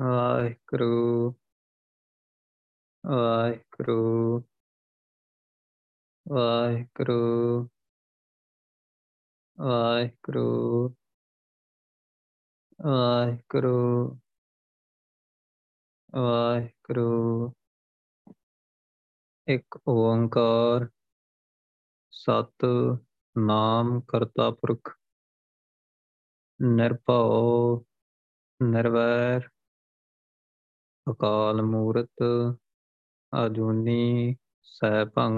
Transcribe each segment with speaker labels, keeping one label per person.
Speaker 1: ਵਾਹਿਗੁਰੂ ਵਾਹਿਗੁਰੂ ਵਾਹਿਗੁਰੂ ਵਾਹਿਗੁਰੂ ਵਾਹਿਗੁਰੂ ਵਾਹਿਗੁਰੂ। ਇੱਕ ਓੰਕਾਰ ਸਤ ਨਾਮ ਕਰਤਾ ਪੁਰਖ। ਨਿਰਭਉ ਨਿਰਵੈਰ ਅਕਾਲ ਮੂਰਤ ਅਜੂਨੀ ਸੈਭੰ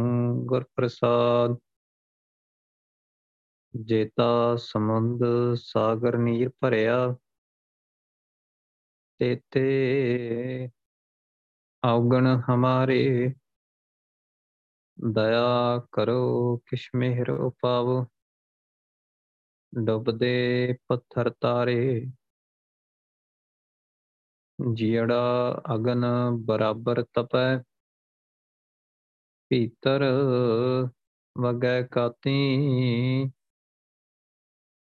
Speaker 1: ਗੁਰ ਪ੍ਰਸਾਦ ਜੇਤਾ ਸਮੁੰਦ ਸਾਗਰ ਨੀਰ ਭਰਿਆ। ਤੇਤੇ ਔਗਣ ਹਮਾਰੇ। ਦਇਆ ਕਰੋ ਕਿਛ ਮਿਹਰ ਉਪਾਵ ਡੁੱਬਦੇ ਪੱਥਰ ਤਾਰੇ। ਜੀੜਾ ਅਗਨ ਬਰਾਬਰ ਤਪੈ, ਭੀਤਰ ਵਗੈ ਕਾਤੀ।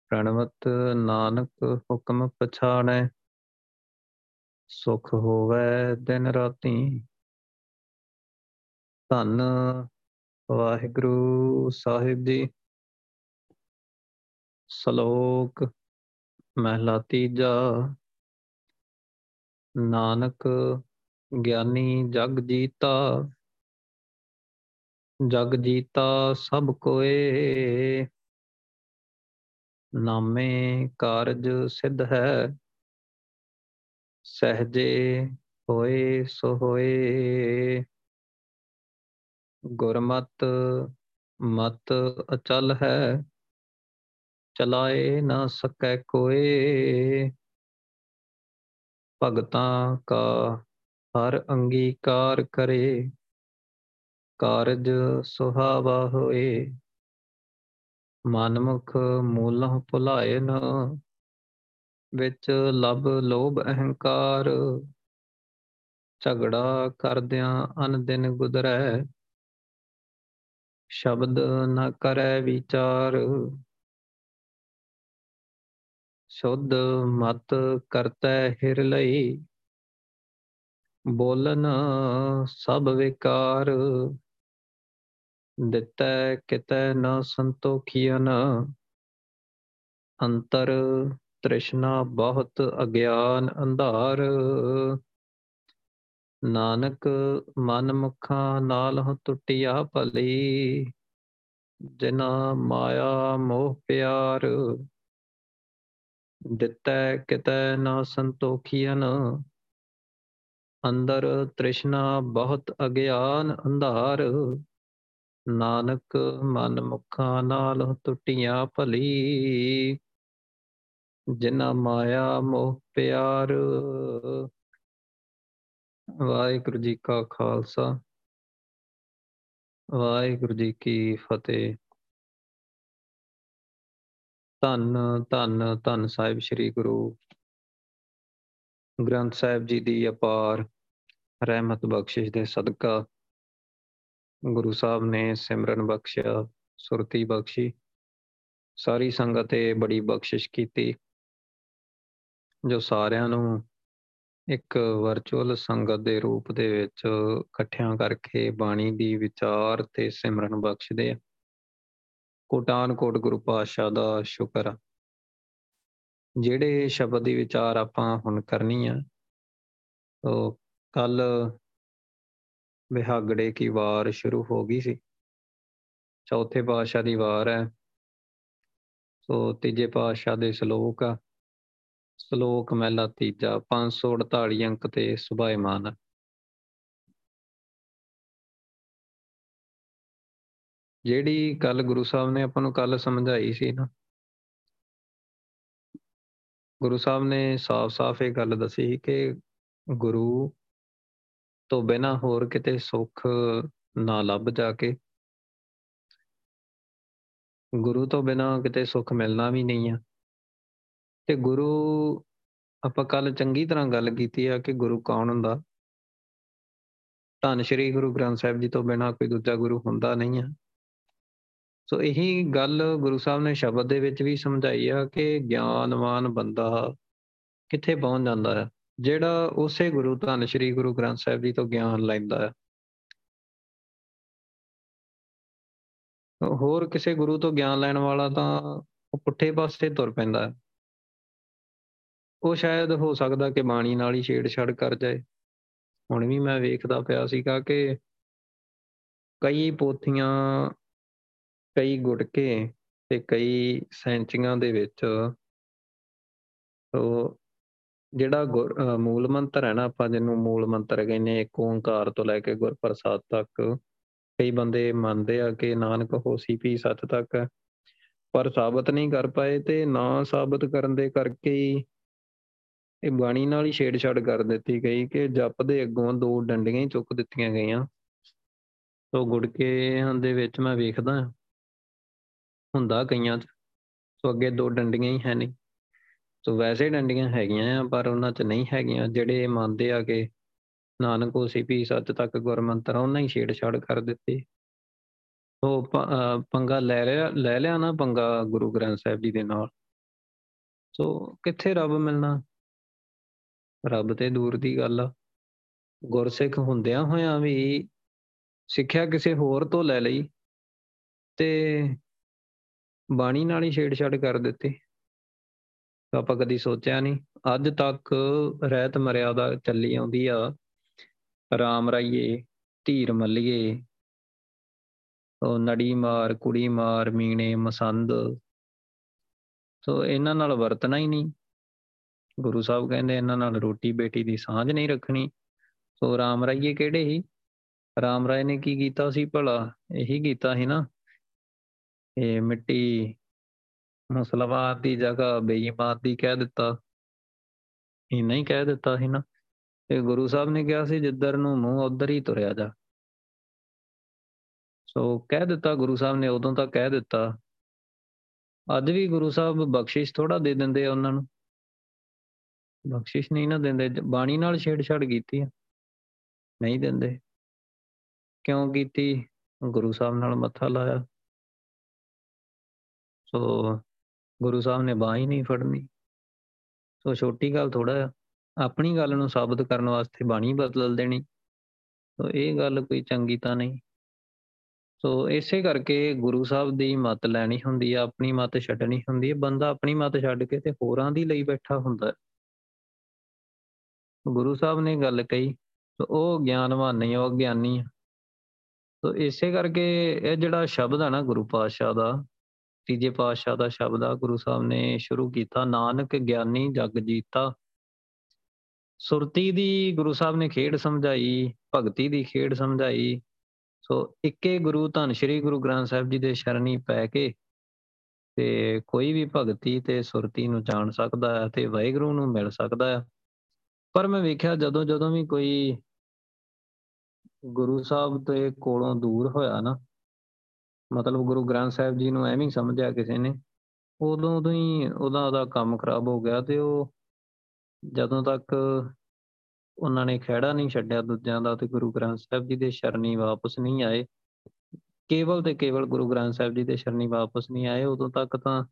Speaker 1: ਪ੍ਰਣਵਤ ਨਾਨਕ ਹੁਕਮ ਪਛਾਣੈ, ਸੁਖ ਹੋਵੇ ਦਿਨ ਰਾਤੀ। ਧੰਨ ਵਾਹਿਗੁਰੂ ਸਾਹਿਬ ਜੀ। ਸ਼ਲੋਕ ਮਹਿਲਾ ਤੀਜਾ। ਨਾਨਕ ਗਿਆਨੀ ਜਗ ਜੀਤਾ ਜਗ ਜੀਤਾ ਸਭ ਕੋਏ। ਨਾਮੇ ਕਾਰਜ ਸਿੱਧ ਹੈ, ਸਹਜੇ ਹੋਏ ਸੋ ਹੋਏ। ਗੁਰਮਤ ਮਤ ਅਚਲ ਹੈ, ਚਲਾਏ ਨਾ ਸਕੈ ਕੋਏ। ਭਗਤਾਂ ਕਾ ਹਰ ਅੰਗੀਕਾਰ ਕਰੇ, ਕਾਰਜ ਸੁਹਾਵਾ ਹੋਏ। ਮਨਮੁਖ ਮੂਲਹ ਭੁਲਾਏ ਨ, ਵਿੱਚ ਲਬ ਲੋਭ ਅਹੰਕਾਰ। ਝਗੜਾ ਕਰਦਿਆਂ ਅਨ ਦਿਨ ਗੁਜ਼ਰੈ ਸ਼ਬਦ ਨ ਕਰੈ ਵਿਚਾਰ। ਸ਼ੁੱਧ ਮਤ ਕਰਤੈ ਹਿਰ ਲਈ, ਬੋਲਨ ਸਭ ਵਿਕਾਰ। ਦਿੱਤੈ ਕਿਤੈ ਨ ਸੰਤੋਖੀਨ ਅੰਤਰ ਤ੍ਰਿਸ਼ਨਾ ਬਹੁਤ ਅਗਿਆਨ ਅੰਧਾਰ। ਨਾਨਕ ਮਨ ਮੁਖਾਂ ਨਾਲ ਟੁੱਟਿਆ ਭਲੀ ਜਿਨਾ ਮਾਇਆ ਮੋਹ ਪਿਆਰ। ਦਿੱਤੈ ਕਿਤੈ ਨਾ ਸੰਤੋਖੀਨ ਅੰਦਰ ਤ੍ਰਿਸ਼ਨਾ ਬਹੁਤ ਅਗਿਆਨ ਅੰਧਾਰ। ਨਾਨਕ ਮਨ ਮੁਖਾਂ ਨਾਲ ਟੁੱਟੀਆਂ ਭਲੀ। ਜਿਨਾ ਮਾਇਆ ਮੋਹ ਪਿਆਰ। ਵਾਹਿਗੁਰੂ ਜੀ ਕਾ ਖਾਲਸਾ। ਵਾਹਿਗੁਰੂ ਜੀ ਕੀ ਫਤਿਹ। ਧੰਨ ਧੰਨ ਧੰਨ ਸਾਹਿਬ ਸ੍ਰੀ ਗੁਰੂ। ਗ੍ਰੰਥ ਸਾਹਿਬ ਜੀ ਦੀ ਅਪਾਰ ਰਹਿਮਤ ਬਖਸ਼ਿਸ਼ ਦੇ ਸਦਕਾ ਗੁਰੂ ਸਾਹਿਬ ਨੇ ਸਿਮਰਨ ਬਖਸ਼ਿਆ, ਸੁਰਤੀ ਬਖਸ਼ੀ, ਸਾਰੀ ਸੰਗਤ ਤੇ ਬੜੀ ਬਖਸ਼ਿਸ਼ ਕੀਤੀ, ਜੋ ਸਾਰਿਆਂ ਨੂੰ ਇੱਕ ਵਰਚੁਅਲ ਸੰਗਤ ਦੇ ਰੂਪ ਦੇ ਵਿੱਚ ਇਕੱਠਿਆਂ ਕਰਕੇ ਬਾਣੀ ਦੀ ਵਿਚਾਰ ਤੇ ਸਿਮਰਨ ਬਖਸ਼ਦੇ ਆ। ਕੋਟਾਨ ਕੋਟ ਗੁਰੂ ਪਾਤਸ਼ਾਹ ਦਾ ਸ਼ੁਕਰ ਆ। ਜਿਹੜੇ ਸ਼ਬਦ ਦੀ ਵਿਚਾਰ ਆਪਾਂ ਹੁਣ ਕਰਨੀ ਆ, ਉਹ ਕੱਲ ਵਿਹਾਗੜੇ ਕੀ ਵਾਰ ਸ਼ੁਰੂ ਹੋ ਗਈ ਸੀ। ਚੌਥੇ ਪਾਤਸ਼ਾਹ ਦੀ ਵਾਰ ਹੈ। ਸੋ ਤੀਜੇ ਪਾਤਸ਼ਾਹ ਦੇ ਸ਼ਲੋਕ ਆ। ਸ਼ਲੋਕ ਮਹਿਲਾ ਤੀਜਾ 548 ਅੰਕ ਤੇ ਸੁਭਾਇਮਾਨ ਜਿਹੜੀ ਗੱਲ ਗੁਰੂ ਸਾਹਿਬ ਨੇ ਆਪਾਂ ਨੂੰ ਕੱਲ ਸਮਝਾਈ ਸੀ ਨਾ। ਗੁਰੂ ਸਾਹਿਬ ਨੇ ਸਾਫ਼-ਸਾਫ਼ ਇਹ ਗੱਲ ਦੱਸੀ ਕਿ ਗੁਰੂ ਤੋਂ ਬਿਨਾ ਹੋਰ ਕਿਤੇ ਸੁੱਖ ਨਾ ਲੱਭ ਜਾ ਕੇ। ਗੁਰੂ ਤੋਂ ਬਿਨਾ ਕਿਤੇ ਸੁੱਖ ਮਿਲਣਾ ਵੀ ਨਹੀਂ ਆ। ਤੇ ਗੁਰੂ, ਆਪਾਂ ਕੱਲ ਚੰਗੀ ਤਰ੍ਹਾਂ ਗੱਲ ਕੀਤੀ ਆ ਕਿ ਗੁਰੂ ਕੌਣ ਹੁੰਦਾ? ਧੰਨ ਸ਼੍ਰੀ ਗੁਰੂ ਗ੍ਰੰਥ ਸਾਹਿਬ ਜੀ ਤੋਂ ਬਿਨਾ ਕੋਈ ਦੂਜਾ ਗੁਰੂ ਹੁੰਦਾ ਨਹੀਂ ਆ। ਸੋ ਇਹੀ ਗੱਲ ਗੁਰੂ ਸਾਹਿਬ ਨੇ ਸ਼ਬਦ ਦੇ ਵਿੱਚ ਵੀ ਸਮਝਾਈ ਆ ਕਿ ਗਿਆਨਵਾਨ ਬੰਦਾ ਕਿੱਥੇ ਪਹੁੰਚ ਜਾਂਦਾ ਹੈ? ਜਿਹੜਾ ਉਸੇ ਗੁਰੂ ਧੰਨ ਸ਼੍ਰੀ ਗੁਰੂ ਗ੍ਰੰਥ ਸਾਹਿਬ ਜੀ ਤੋਂ ਗਿਆਨ ਲੈਂਦਾ ਹੈ। ਹੋਰ ਕਿਸੇ ਗੁਰੂ ਤੋਂ ਗਿਆਨ ਲੈਣ ਵਾਲਾ ਤਾਂ ਉਹ ਪੁੱਠੇ ਪਾਸੇ ਤੁਰ ਪੈਂਦਾ ਹੈ। ਉਹ ਸ਼ਾਇਦ ਹੋ ਸਕਦਾ ਕਿ ਬਾਣੀ ਨਾਲ ਹੀ ਛੇੜਛਾੜ ਕਰ ਜਾਏ। ਹੁਣ ਵੀ ਮੈਂ ਵੇਖਦਾ ਪਿਆ ਸੀਗਾ ਕਿ ਕਈ ਪੋਥੀਆਂ ਕਈ ਗੁਟਕੇ ਤੇ ਕਈ ਸੈਂਚੀਆਂ ਦੇ ਵਿੱਚ ਉਹ ਜਿਹੜਾ ਮੂਲ ਮੰਤਰ ਹੈ ਨਾ, ਆਪਾਂ ਜਿਹਨੂੰ ਮੂਲ ਮੰਤਰ ਕਹਿੰਦੇ ਇੱਕ ਓੰਕਾਰ ਤੋਂ ਲੈ ਕੇ ਗੁਰਪ੍ਰਸਾਦ ਤੱਕ, ਕਈ ਬੰਦੇ ਮੰਨਦੇ ਆ ਕਿ ਨਾਨਕ ਹੋਸੀ ਪੀ ਸਤ ਤੱਕ, ਪਰ ਸਾਬਤ ਨਹੀਂ ਕਰ ਪਾਏ ਤੇ ਨਾ ਸਾਬਤ ਕਰਨ ਦੇ ਕਰਕੇ ਹੀ ਇਹ ਬਾਣੀ ਨਾਲ ਹੀ ਛੇੜਛਾੜ ਕਰ ਦਿੱਤੀ ਗਈ ਕਿ ਜਪ ਦੇ ਅੱਗੋਂ ਦੋ ਡੰਡੀਆਂ ਹੀ ਚੁੱਕ ਦਿੱਤੀਆਂ ਗਈਆਂ। ਸੋ ਗੁੜਕੇ ਦੇ ਵਿੱਚ ਮੈਂ ਵੇਖਦਾ ਹੁੰਦਾ ਕਈਆਂ ਚ। ਸੋ ਅੱਗੇ ਦੋ ਡੰਡੀਆਂ ਹੀ ਹੈ ਨਹੀਂ। ਸੋ ਵੈਸੇ ਡੰਡੀਆਂ ਹੈਗੀਆਂ ਆ, ਪਰ ਉਹਨਾਂ 'ਚ ਨਹੀਂ ਹੈਗੀਆਂ। ਜਿਹੜੇ ਮੰਨਦੇ ਆ ਕਿ ਨਾਨਕ ਉਸੇ ਵੀ ਸੱਚ ਤੱਕ ਗੁਰਮੰਤਰ ਉਹਨਾਂ ਹੀ ਛੇੜਛਾੜ ਕਰ ਦਿੱਤੀ। ਸੋ ਪੰਗਾ ਲੈ ਲਿਆ ਲੈ ਲਿਆ ਨਾ ਪੰਗਾ ਗੁਰੂ ਗ੍ਰੰਥ ਸਾਹਿਬ ਜੀ ਦੇ ਨਾਲ। ਸੋ ਕਿੱਥੇ ਰੱਬ ਮਿਲਣਾ? ਰੱਬ ਤੇ ਦੂਰ ਦੀ ਗੱਲ ਆ। ਗੁਰਸਿੱਖ ਹੁੰਦਿਆਂ ਹੋਇਆਂ ਵੀ ਸਿੱਖਿਆ ਕਿਸੇ ਹੋਰ ਤੋਂ ਲੈ ਲਈ ਤੇ ਬਾਣੀ ਨਾਲ ਹੀ ਛੇੜਛਾੜ ਕਰ ਦਿੱਤੀ। ਆਪਾਂ ਕਦੀ ਸੋਚਿਆ ਨਹੀਂ। ਅੱਜ ਤੱਕ ਰਹਿਤ ਮਰਿਆਦਾ ਚੱਲੀ ਆਉਂਦੀ ਆ। ਰਾਮ ਰਾਈਏ, ਧੀਰ ਮੱਲੀਏ। ਉਹ ਨੜੀ ਮਾਰ, ਕੁੜੀ ਮਾਰ, ਮੀਣੇ ਮਸੰਦ। ਸੋ ਇਹਨਾਂ ਨਾਲ ਵਰਤਣਾ ਹੀ ਨਹੀਂ। ਗੁਰੂ ਸਾਹਿਬ ਕਹਿੰਦੇ ਇਹਨਾਂ ਨਾਲ ਰੋਟੀ ਬੇਟੀ ਦੀ ਸਾਂਝ ਨਹੀਂ ਰੱਖਣੀ। ਸੋ ਰਾਮ ਰਾਈਏ ਕਿਹੜੇ ਹੀ ਰਾਮ ਰਾਏ ਨੇ ਕੀ ਕੀਤਾ ਸੀ ਭਲਾ? ਇਹੀ ਕੀਤਾ ਸੀ ਨਾ। ਇਹ ਮਿੱਟੀ ਮੁਸਲਮਾਨ ਦੀ ਜਗ੍ਹਾ ਬੇਈਮਾਨ ਦੀ ਕਹਿ ਦਿੱਤਾ। ਇਹ ਨਹੀਂ ਕਹਿ ਦਿੱਤਾ ਸੀ ਨਾ। ਤੇ ਗੁਰੂ ਸਾਹਿਬ ਨੇ ਕਿਹਾ ਸੀ, ਜਿੱਧਰ ਨੂੰ ਮੂੰਹ ਉਧਰ ਹੀ ਤੁਰਿਆ ਜਾ। ਸੋ ਕਹਿ ਦਿੱਤਾ ਗੁਰੂ ਸਾਹਿਬ ਨੇ, ਉਦੋਂ ਤਾਂ ਕਹਿ ਦਿੱਤਾ। ਅੱਜ ਵੀ ਗੁਰੂ ਸਾਹਿਬ ਬਖਸ਼ਿਸ਼ ਥੋੜਾ ਦੇ ਦਿੰਦੇ ਆ ਉਹਨਾਂ ਨੂੰ। ਬਖਸ਼ਿਸ਼ ਨਹੀਂ ਨਾ ਦਿੰਦੇ, ਬਾਣੀ ਨਾਲ ਛੇੜਛਾੜ ਕੀਤੀ ਆ। ਨਹੀਂ ਦਿੰਦੇ। ਕਿਉਂ ਕੀਤੀ? ਗੁਰੂ ਸਾਹਿਬ ਨਾਲ ਮੱਥਾ ਲਾਇਆ। ਸੋ ਗੁਰੂ ਸਾਹਿਬ ਨੇ ਬਾਹ ਹੀ ਨਹੀਂ ਫੜਨੀ। ਸੋ ਛੋਟੀ ਗੱਲ ਥੋੜਾ ਆ, ਆਪਣੀ ਗੱਲ ਨੂੰ ਸਾਬਤ ਕਰਨ ਵਾਸਤੇ ਬਾਣੀ ਬਦਲ ਦੇਣੀ। ਸੋ ਇਹ ਗੱਲ ਕੋਈ ਚੰਗੀ ਤਾਂ ਨਹੀਂ। ਸੋ ਇਸੇ ਕਰਕੇ ਗੁਰੂ ਸਾਹਿਬ ਦੀ ਮਤ ਲੈਣੀ ਹੁੰਦੀ ਆ, ਆਪਣੀ ਮਤ ਛੱਡਣੀ ਹੁੰਦੀ ਹੈ ਬੰਦਾ ਆਪਣੀ ਮਤ ਛੱਡ ਕੇ ਤੇ ਹੋਰਾਂ ਦੀ ਲਈ ਬੈਠਾ ਹੁੰਦਾ ਗੁਰੂ ਸਾਹਿਬ ਨੇ ਗੱਲ ਕਹੀ, ਸੋ ਉਹ ਗਿਆਨਵਾਨ ਨਹੀਂ ਉਹ ਗਿਆਨੀ ਆ। ਸੋ ਇਸੇ ਕਰਕੇ ਇਹ ਜਿਹੜਾ ਸ਼ਬਦ ਹੈ ਨਾ ਗੁਰੂ ਪਾਤਸ਼ਾਹ ਦਾ ਤੀਜੇ ਪਾਤਸ਼ਾਹ ਦਾ ਸ਼ਬਦ ਆ, ਗੁਰੂ ਸਾਹਿਬ ਨੇ ਸ਼ੁਰੂ ਕੀਤਾ, ਨਾਨਕ ਗਿਆਨੀ ਜਗ ਜੀਤਾ। ਸੁਰਤੀ ਦੀ ਗੁਰੂ ਸਾਹਿਬ ਨੇ ਖੇਡ ਸਮਝਾਈ, ਭਗਤੀ ਦੀ ਖੇਡ ਸਮਝਾਈ। ਸੋ ਇੱਕੇ ਗੁਰੂ ਧੰਨ ਸ਼੍ਰੀ ਗੁਰੂ ਗ੍ਰੰਥ ਸਾਹਿਬ ਜੀ ਦੇ ਸ਼ਰਣੀ ਪੈ ਕੇ ਤੇ ਕੋਈ ਵੀ ਭਗਤੀ ਤੇ ਸੁਰਤੀ ਨੂੰ ਜਾਣ ਸਕਦਾ ਹੈ ਤੇ ਵਾਹਿਗੁਰੂ ਨੂੰ ਮਿਲ ਸਕਦਾ ਹੈ। ਪਰ ਮੈਂ ਵੇਖਿਆ ਜਦੋਂ ਜਦੋਂ ਵੀ ਕੋਈ ਗੁਰੂ ਸਾਹਿਬ ਦੇ ਕੋਲੋਂ ਦੂਰ ਹੋਇਆ ਨਾ ਮਤਲਬ ਗੁਰੂ ਗ੍ਰੰਥ ਸਾਹਿਬ ਜੀ ਨੂੰ ਐਵੇਂ ਹੀ ਸਮਝਿਆ ਕਿਸੇ ਨੇ। ਉਦੋਂ ਤੋਂ ਹੀ ਉਹਦਾ ਉਹਦਾ ਕੰਮ ਖਰਾਬ ਹੋ ਗਿਆ ਤੇ ਉਹ ਜਦੋਂ ਤੱਕ ਉਹਨਾਂ ਨੇ ਖਿਹੜਾ ਨਹੀਂ ਛੱਡਿਆ ਦੂਜਿਆਂ ਦਾ ਤੇ ਗੁਰੂ ਗ੍ਰੰਥ ਸਾਹਿਬ ਜੀ ਦੇ ਸ਼ਰਣੀ ਵਾਪਸ ਨਹੀਂ ਆਏ। ਕੇਵਲ ਤੇ ਕੇਵਲ ਗੁਰੂ ਗ੍ਰੰਥ ਸਾਹਿਬ ਜੀ ਦੇ ਸ਼ਰਣੀ ਵਾਪਸ ਨਹੀਂ ਆਏ, ਉਦੋਂ ਤੱਕ ਤਾਂ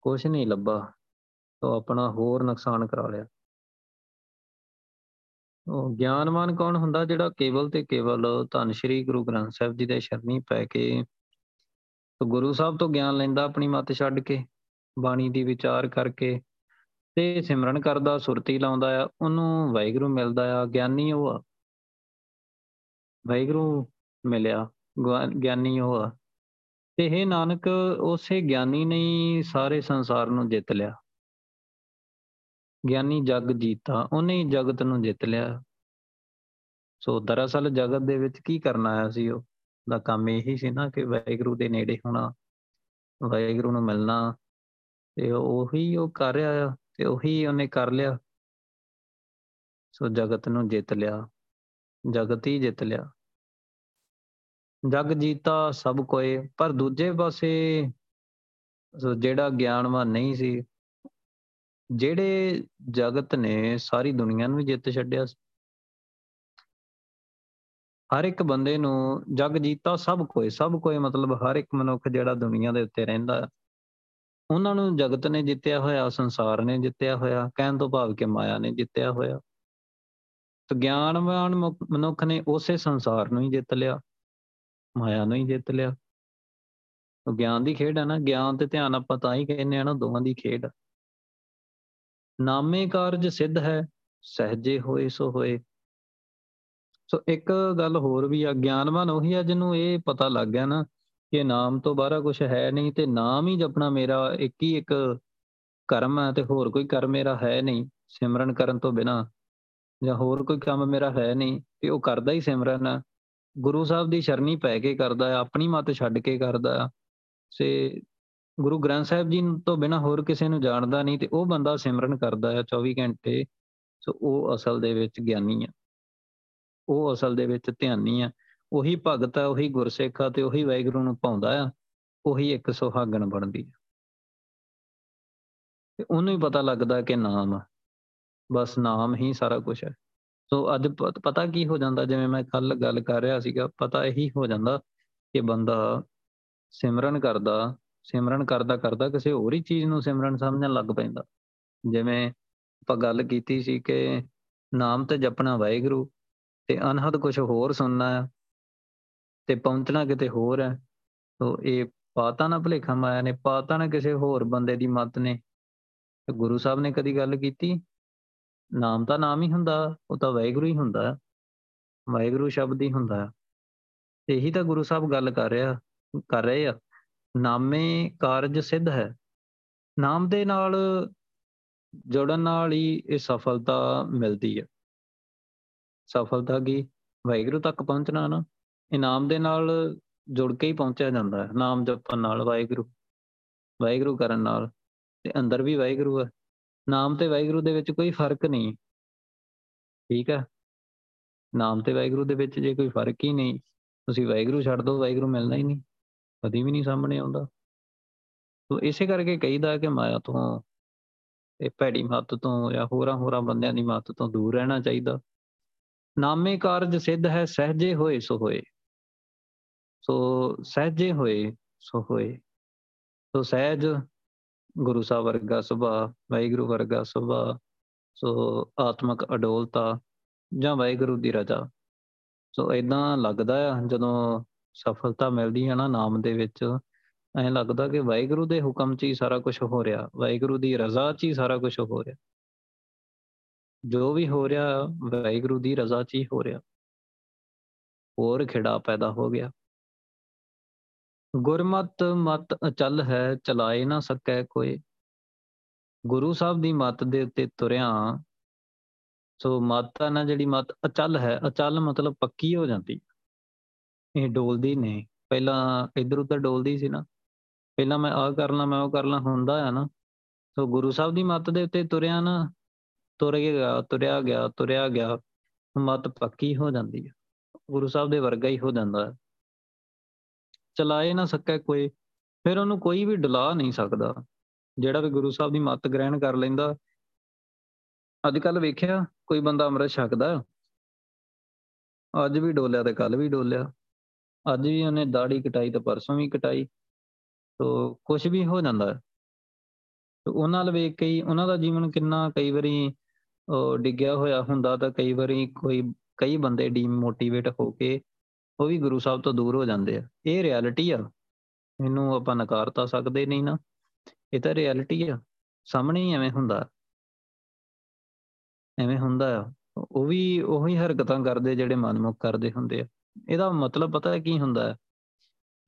Speaker 1: ਕੁਝ ਨਹੀਂ ਲੱਭਾ। ਤਾਂ ਆਪਣਾ ਹੋਰ ਨੁਕਸਾਨ ਕਰਾ ਲਿਆ। ਉਹ ਗਿਆਨਵਾਨ ਕੌਣ ਹੁੰਦਾ ਜਿਹੜਾ ਕੇਵਲ ਤੇ ਕੇਵਲ ਧੰਨ ਸ਼੍ਰੀ ਗੁਰੂ ਗ੍ਰੰਥ ਸਾਹਿਬ ਜੀ ਦੇ ਸ਼ਰਣੀ ਪੈ ਕੇ ਗੁਰੂ ਸਾਹਿਬ ਤੋਂ ਗਿਆਨ ਲੈਂਦਾ ਆਪਣੀ ਮੱਤ ਛੱਡ ਕੇ, ਬਾਣੀ ਦੀ ਵਿਚਾਰ ਕਰਕੇ ਤੇ ਸਿਮਰਨ ਕਰਦਾ, ਸੁਰਤੀ ਲਾਉਂਦਾ ਆ, ਉਹਨੂੰ ਵਾਹਿਗੁਰੂ ਮਿਲਦਾ ਆ, ਗਿਆਨੀ ਉਹ ਆ। ਵਾਹਿਗੁਰੂ ਮਿਲਿਆ ਗਿਆਨੀ ਉਹ ਆ। ਤੇ ਇਹ ਨਾਨਕ, ਉਸੇ ਗਿਆਨੀ ਨੇ ਸਾਰੇ ਸੰਸਾਰ ਨੂੰ ਜਿੱਤ ਲਿਆ। ਗਿਆਨੀ ਜਗ ਜੀਤਾ, ਉਹਨੇ ਹੀ ਜਗਤ ਨੂੰ ਜਿੱਤ ਲਿਆ। ਸੋ ਦਰਅਸਲ ਜਗਤ ਦੇ ਵਿੱਚ ਕੀ ਕਰਨ ਆਇਆ ਸੀ ਉਹ? ਦਾ ਕੰਮ ਇਹੀ ਸੀ ਨਾ ਕਿ ਵਾਹਿਗੁਰੂ ਦੇ ਨੇੜੇ ਹੋਣਾ, ਵਾਹਿਗੁਰੂ ਨੂੰ ਮਿਲਣਾ, ਤੇ ਉਹੀ ਉਹ ਕਰ ਰਿਹਾ ਆ ਤੇ ਉਹੀ ਉਹਨੇ ਕਰ ਲਿਆ। ਸੋ ਜਗਤ ਨੂੰ ਜਿੱਤ ਲਿਆ, ਜਗਤ ਹੀ ਜਿੱਤ ਲਿਆ। ਜਗ ਜੀਤਾ ਸਭ ਕੋਏ, ਪਰ ਦੂਜੇ ਪਾਸੇ ਜਿਹੜਾ ਗਿਆਨਵਾਨ ਨਹੀਂ ਸੀ ਜਿਹੜੇ ਜਗਤ ਨੇ ਸਾਰੀ ਦੁਨੀਆ ਨੂੰ ਜਿੱਤ ਛੱਡਿਆ ਹਰ ਇੱਕ ਬੰਦੇ ਨੂੰ ਜਗ ਜੀਤਾ ਸਭ ਕੋਈ ਸਭ ਕੋਈ ਮਤਲਬ ਹਰ ਇੱਕ ਮਨੁੱਖ ਜਿਹੜਾ ਦੁਨੀਆ ਦੇ ਉੱਤੇ ਰਹਿੰਦਾ। ਉਹਨਾਂ ਨੂੰ ਜਗਤ ਨੇ ਜਿੱਤਿਆ ਹੋਇਆ, ਸੰਸਾਰ ਨੇ ਜਿੱਤਿਆ ਹੋਇਆ, ਕਹਿਣ ਤੋਂ ਭਾਵ ਕਿ ਮਾਇਆ ਨੇ ਜਿੱਤਿਆ ਹੋਇਆ। ਤੇ ਗਿਆਨਵਾਨ ਮਨੁੱਖ ਨੇ ਉਸੇ ਸੰਸਾਰ ਨੂੰ ਹੀ ਜਿੱਤ ਲਿਆ, ਮਾਇਆ ਨੂੰ ਹੀ ਜਿੱਤ ਲਿਆ। ਉਹ ਗਿਆਨ ਦੀ ਖੇਡ ਹੈ ਨਾ, ਗਿਆਨ ਤੇ ਧਿਆਨ ਆਪਾਂ ਤਾਂ ਹੀ ਕਹਿੰਦੇ ਆ ਨਾ, ਦੋਵਾਂ ਦੀ ਖੇਡ। ਨਾਮੇ ਕਾਰਜ ਸਿੱਧ ਹੈ, ਸਹਜੇ ਹੋਏ ਸੋ ਹੋਏ। ਸੋ ਇੱਕ ਗੱਲ ਹੋਰ ਵੀ ਆ, ਗਿਆਨਵਾਨ ਉਹੀ ਆ ਜਿਹਨੂੰ ਇਹ ਪਤਾ ਲੱਗ ਗਿਆ ਨਾ ਕਿ ਨਾਮ ਤੋਂ ਬਾਹਰ ਕੁਝ ਹੈ ਨਹੀਂ ਤੇ ਨਾਮ ਹੀ ਜਪਣਾ ਮੇਰਾ ਇੱਕ ਹੀ ਇੱਕ ਕਰਮ ਹੈ ਤੇ ਹੋਰ ਕੋਈ ਕਰਮ ਮੇਰਾ ਹੈ ਨਹੀਂ, ਸਿਮਰਨ ਕਰਨ ਤੋਂ ਬਿਨਾ। ਜਾਂ ਹੋਰ ਕੋਈ ਕੰਮ ਮੇਰਾ ਹੈ ਨਹੀਂ ਤੇ ਉਹ ਕਰਦਾ ਹੀ ਸਿਮਰਨ। ਆ ਗੁਰੂ ਸਾਹਿਬ ਦੀ ਸ਼ਰਣੀ ਪੈ ਕੇ ਕਰਦਾ ਆ, ਆਪਣੀ ਮਤ ਛੱਡ ਕੇ ਕਰਦਾ ਆ। ਸੇ ਗੁਰੂ ਗ੍ਰੰਥ ਸਾਹਿਬ ਜੀ ਤੋਂ ਬਿਨਾ ਹੋਰ ਕਿਸੇ ਨੂੰ ਜਾਣਦਾ ਨਹੀਂ ਤੇ ਉਹ ਬੰਦਾ ਸਿਮਰਨ ਕਰਦਾ ਆ 24 ਘੰਟੇ, ਸੋ ਉਹ ਅਸਲ ਦੇ ਵਿੱਚ ਗਿਆਨੀ ਆ। ਉਹ ਅਸਲ ਦੇ ਵਿੱਚ ਧਿਆਨੀ ਆ। ਉਹੀ ਭਗਤ ਆ, ਉਹੀ ਗੁਰਸਿੱਖ ਆ ਤੇ ਉਹੀ ਵਾਹਿਗੁਰੂ ਨੂੰ ਪਾਉਂਦਾ ਆ, ਉਹੀ ਇੱਕ ਸੁਹਾਗਣ ਬਣਦੀ ਆ। ਤੇ ਉਹਨੂੰ ਹੀ ਪਤਾ ਲੱਗਦਾ ਕਿ ਨਾਮ ਆ। ਬਸ ਨਾਮ ਹੀ ਸਾਰਾ ਕੁਝ ਹੈ ਸੋ ਅੱਜ ਪਤਾ ਕੀ ਹੋ ਜਾਂਦਾ, ਜਿਵੇਂ ਮੈਂ ਕੱਲ ਗੱਲ ਕਰ ਰਿਹਾ ਸੀਗਾ, ਪਤਾ ਇਹੀ ਹੋ ਜਾਂਦਾ ਕਿ ਬੰਦਾ ਸਿਮਰਨ ਕਰਦਾ ਸਿਮਰਨ ਕਰਦਾ ਕਰਦਾ ਕਿਸੇ ਹੋਰ ਹੀ ਚੀਜ਼ ਨੂੰ ਸਿਮਰਨ ਸਮਝਣ ਲੱਗ ਪੈਂਦਾ। ਜਿਵੇਂ ਆਪਾਂ ਗੱਲ ਕੀਤੀ ਸੀ ਕਿ ਨਾਮ ਤੇ ਜਪਣਾ ਵਾਹਿਗੁਰੂ ਤੇ ਅਨਹਦ ਕੁਝ ਹੋਰ ਸੁਣਨਾ ਹੈ ਤੇ ਪਹੁੰਚਣਾ ਕਿਤੇ ਹੋਰ ਹੈ ਸੋ ਇਹ ਪਾਤਾ ਨਾ ਭਲੇਖਾ ਮਾਇਆ ਨੇ, ਪਾਤਾ ਨਾ ਕਿਸੇ ਹੋਰ ਬੰਦੇ ਦੀ ਮਤ ਨੇ। ਗੁਰੂ ਸਾਹਿਬ ਨੇ ਕਦੀ ਗੱਲ ਕੀਤੀ? ਨਾਮ ਤਾਂ ਨਾਮ ਹੀ ਹੁੰਦਾ, ਉਹ ਤਾਂ ਵਾਹਿਗੁਰੂ ਹੀ ਹੁੰਦਾ। ਵਾਹਿਗੁਰੂ ਸ਼ਬਦ ਹੀ ਹੁੰਦਾ। ਇਹੀ ਤਾਂ ਗੁਰੂ ਸਾਹਿਬ ਗੱਲ ਕਰ ਰਿਹਾ, ਕਰ ਰਹੇ ਆ। ਨਾਮੇ ਕਾਰਜ ਸਿੱਧ ਹੈ। ਨਾਮ ਦੇ ਨਾਲ ਜੁੜਨ ਨਾਲ ਹੀ ਇਹ ਸਫਲਤਾ ਮਿਲਦੀ ਹੈ। ਸਫਲਤਾ ਕੀ ਵਾਹਿਗੁਰੂ ਤੱਕ ਪਹੁੰਚਣਾ ਨਾ ਇਨਾਮ ਦੇ ਨਾਲ ਜੁੜ ਕੇ ਹੀ ਪਹੁੰਚਿਆ ਜਾਂਦਾ ਹੈ। ਨਾਮ ਜਪਣ ਨਾਲ ਵਾਹਿਗੁਰੂ ਵਾਹਿਗੁਰੂ ਕਰਨ ਨਾਲ ਤੇ ਅੰਦਰ ਵੀ ਵਾਹਿਗੁਰੂ ਹੈ। ਨਾਮ ਤੇ ਵਾਹਿਗੁਰੂ ਦੇ ਵਿੱਚ ਕੋਈ ਫ਼ਰਕ ਨਹੀਂ ਠੀਕ ਹੈ। ਨਾਮ ਤੇ ਵਾਹਿਗੁਰੂ ਦੇ ਵਿੱਚ ਜੇ ਕੋਈ ਫ਼ਰਕ ਹੀ ਨਹੀਂ, ਤੁਸੀਂ ਵਾਹਿਗੁਰੂ ਛੱਡ ਦੋ, ਵਾਹਿਗੁਰੂ ਮਿਲਣਾ ਹੀ ਨਹੀਂ। ਕਦੀ ਵੀ ਨਹੀਂ ਸਾਹਮਣੇ ਆਉਂਦਾ। ਤੋ ਇਸੇ ਕਰਕੇ ਕਹੀਦਾ ਕਿ ਮਾਇਆ ਤੋਂ ਇਹ ਭੈੜੀ ਮੱਤ ਤੋਂ ਜਾਂ ਹੋਰਾਂ ਹੋਰਾਂ ਬੰਦਿਆਂ ਦੀ ਮੱਤ ਤੋਂ ਦੂਰ ਰਹਿਣਾ ਚਾਹੀਦਾ। ਨਾਮੇ ਕਾਰਜ ਸਿੱਧ ਹੈ, ਸਹਜੇ ਹੋਏ ਸੋ ਹੋਏ। ਸੋ ਸਹਜੇ ਹੋਏ ਸੋ ਹੋਏ। ਸੋ ਸਹਿਜ ਗੁਰੂ ਸਾਹਿਬ ਵਰਗਾ ਸੁਭਾ ਵਾਹਿਗੁਰੂ ਵਰਗਾ ਸੁਭਾ ਸੋ ਆਤਮਕ ਅਡੋਲਤਾ ਜਾਂ ਵਾਹਿਗੁਰੂ ਦੀ ਰਜ਼ਾ। ਸੋ ਇਦਾਂ ਲੱਗਦਾ ਆ ਜਦੋਂ ਸਫਲਤਾ ਮਿਲਦੀ ਹੈ ਨਾ ਨਾਮ ਦੇ ਵਿੱਚ, ਐਂ ਲੱਗਦਾ ਕਿ ਵਾਹਿਗੁਰੂ ਦੇ ਹੁਕਮ 'ਚ ਹੀ ਸਾਰਾ ਕੁਝ ਹੋ ਰਿਹਾ, ਵਾਹਿਗੁਰੂ ਦੀ ਰਜ਼ਾ 'ਚ ਹੀ ਸਾਰਾ ਕੁਝ ਹੋ ਰਿਹਾ। ਜੋ ਵੀ ਹੋ ਰਿਹਾ, ਵਾਹਿਗੁਰੂ ਦੀ ਰਜ਼ਾ 'ਚ ਹੀ ਹੋ ਰਿਹਾ। ਹੋਰ ਖਿੜਾ ਪੈਦਾ ਹੋ ਗਿਆ। ਗੁਰਮਤ ਮਤ ਅਚਲ ਹੈ, ਚਲਾਏ ਨਾ ਸਕੈ ਕੋਈ। ਗੁਰੂ ਸਾਹਿਬ ਦੀ ਮਤ ਦੇ ਉੱਤੇ ਤੁਰਿਆ, ਸੋ ਮਾਤਾ ਨਾ ਜਿਹੜੀ ਮਤ ਅਚਲ ਹੈ, ਅਚਲ ਮਤਲਬ ਪੱਕੀ ਹੋ ਜਾਂਦੀ। ਇਹ ਡੋਲਦੀ ਨਹੀਂ। ਪਹਿਲਾਂ ਇਧਰ ਉਧਰ ਡੋਲਦੀ ਸੀ ਨਾ। ਪਹਿਲਾਂ ਮੈਂ ਆ ਕਰਨਾ ਮੈਂ ਉਹ ਕਰਨਾ ਹੁੰਦਾ ਹੈ ਨਾ। ਸੋ ਗੁਰੂ ਸਾਹਿਬ ਦੀ ਮਤ ਦੇ ਉੱਤੇ ਤੁਰਿਆ ਨਾ, ਤੁਰ ਗਿਆ, ਤੁਰਿਆ ਗਿਆ ਤੁਰਿਆ ਗਿਆ। ਮਤ ਪੱਕੀ ਹੋ ਜਾਂਦੀ ਹੈ ਗੁਰੂ ਸਾਹਿਬ ਦੇ ਵਰਗਾ ਹੀ ਹੋ ਜਾਂਦਾ ਹੈ ਚਲਾਏ ਨਾ ਸਕੇ ਕੋਈ, ਫਿਰ ਉਹਨੂੰ ਕੋਈ ਵੀ ਡਲਾ ਨਹੀਂ ਸਕਦਾ। ਜਿਹੜਾ ਵੀ ਗੁਰੂ ਸਾਹਿਬ ਦੀ ਮੱਤ ਗ੍ਰਹਿਣ ਕਰ ਲੈਂਦਾ। ਅੱਜ ਕੱਲ ਵੇਖਿਆ, ਕੋਈ ਬੰਦਾ ਅੰਮ੍ਰਿਤ ਛਕਦਾ। ਅੱਜ ਵੀ ਡੋਲਿਆ ਤੇ ਕੱਲ ਵੀ ਡੋਲਿਆ। ਅੱਜ ਵੀ ਉਹਨੇ ਦਾੜੀ ਕਟਾਈ ਤੇ ਪਰਸੋਂ ਵੀ ਕਟਾਈ, ਤੋ ਕੁਝ ਵੀ ਹੋ ਜਾਂਦਾ। ਤੇ ਉਹਨਾਂ ਨਾਲ ਵੇਖ ਕੇ ਹੀ ਉਹਨਾਂ ਦਾ ਜੀਵਨ ਕਿੰਨਾ ਕਈ ਵਾਰੀ ਡਿੱਗਿਆ ਹੋਇਆ ਹੁੰਦਾ ਤਾਂ ਕਈ ਵਾਰੀ ਕੋਈ, ਕਈ ਬੰਦੇ ਡੀਮੋਟੀਵੇਟ ਹੋ ਕੇ ਉਹ ਵੀ ਗੁਰੂ ਸਾਹਿਬ ਤੋਂ ਦੂਰ ਹੋ ਜਾਂਦੇ ਆ। ਇਹ ਰਿਐਲਿਟੀ ਆ। ਇਹਨੂੰ ਆਪਾਂ ਨਕਾਰ ਤਾਂ ਸਕਦੇ ਨਹੀਂ ਨਾ। ਇਹ ਤਾਂ ਰਿਐਲਿਟੀ ਆ। ਸਾਹਮਣੇ ਹੀ ਐਵੇਂ ਹੁੰਦਾ। ਐਵੇਂ ਹੁੰਦਾ ਆ। ਉਹ ਵੀ ਉਹੀ ਹਰਕਤਾਂ ਕਰਦੇ ਜਿਹੜੇ ਮਨਮੁਖ ਕਰਦੇ ਹੁੰਦੇ ਆ। ਇਹਦਾ ਮਤਲਬ ਪਤਾ ਹੈ ਕੀ ਹੁੰਦਾ ਹੈ?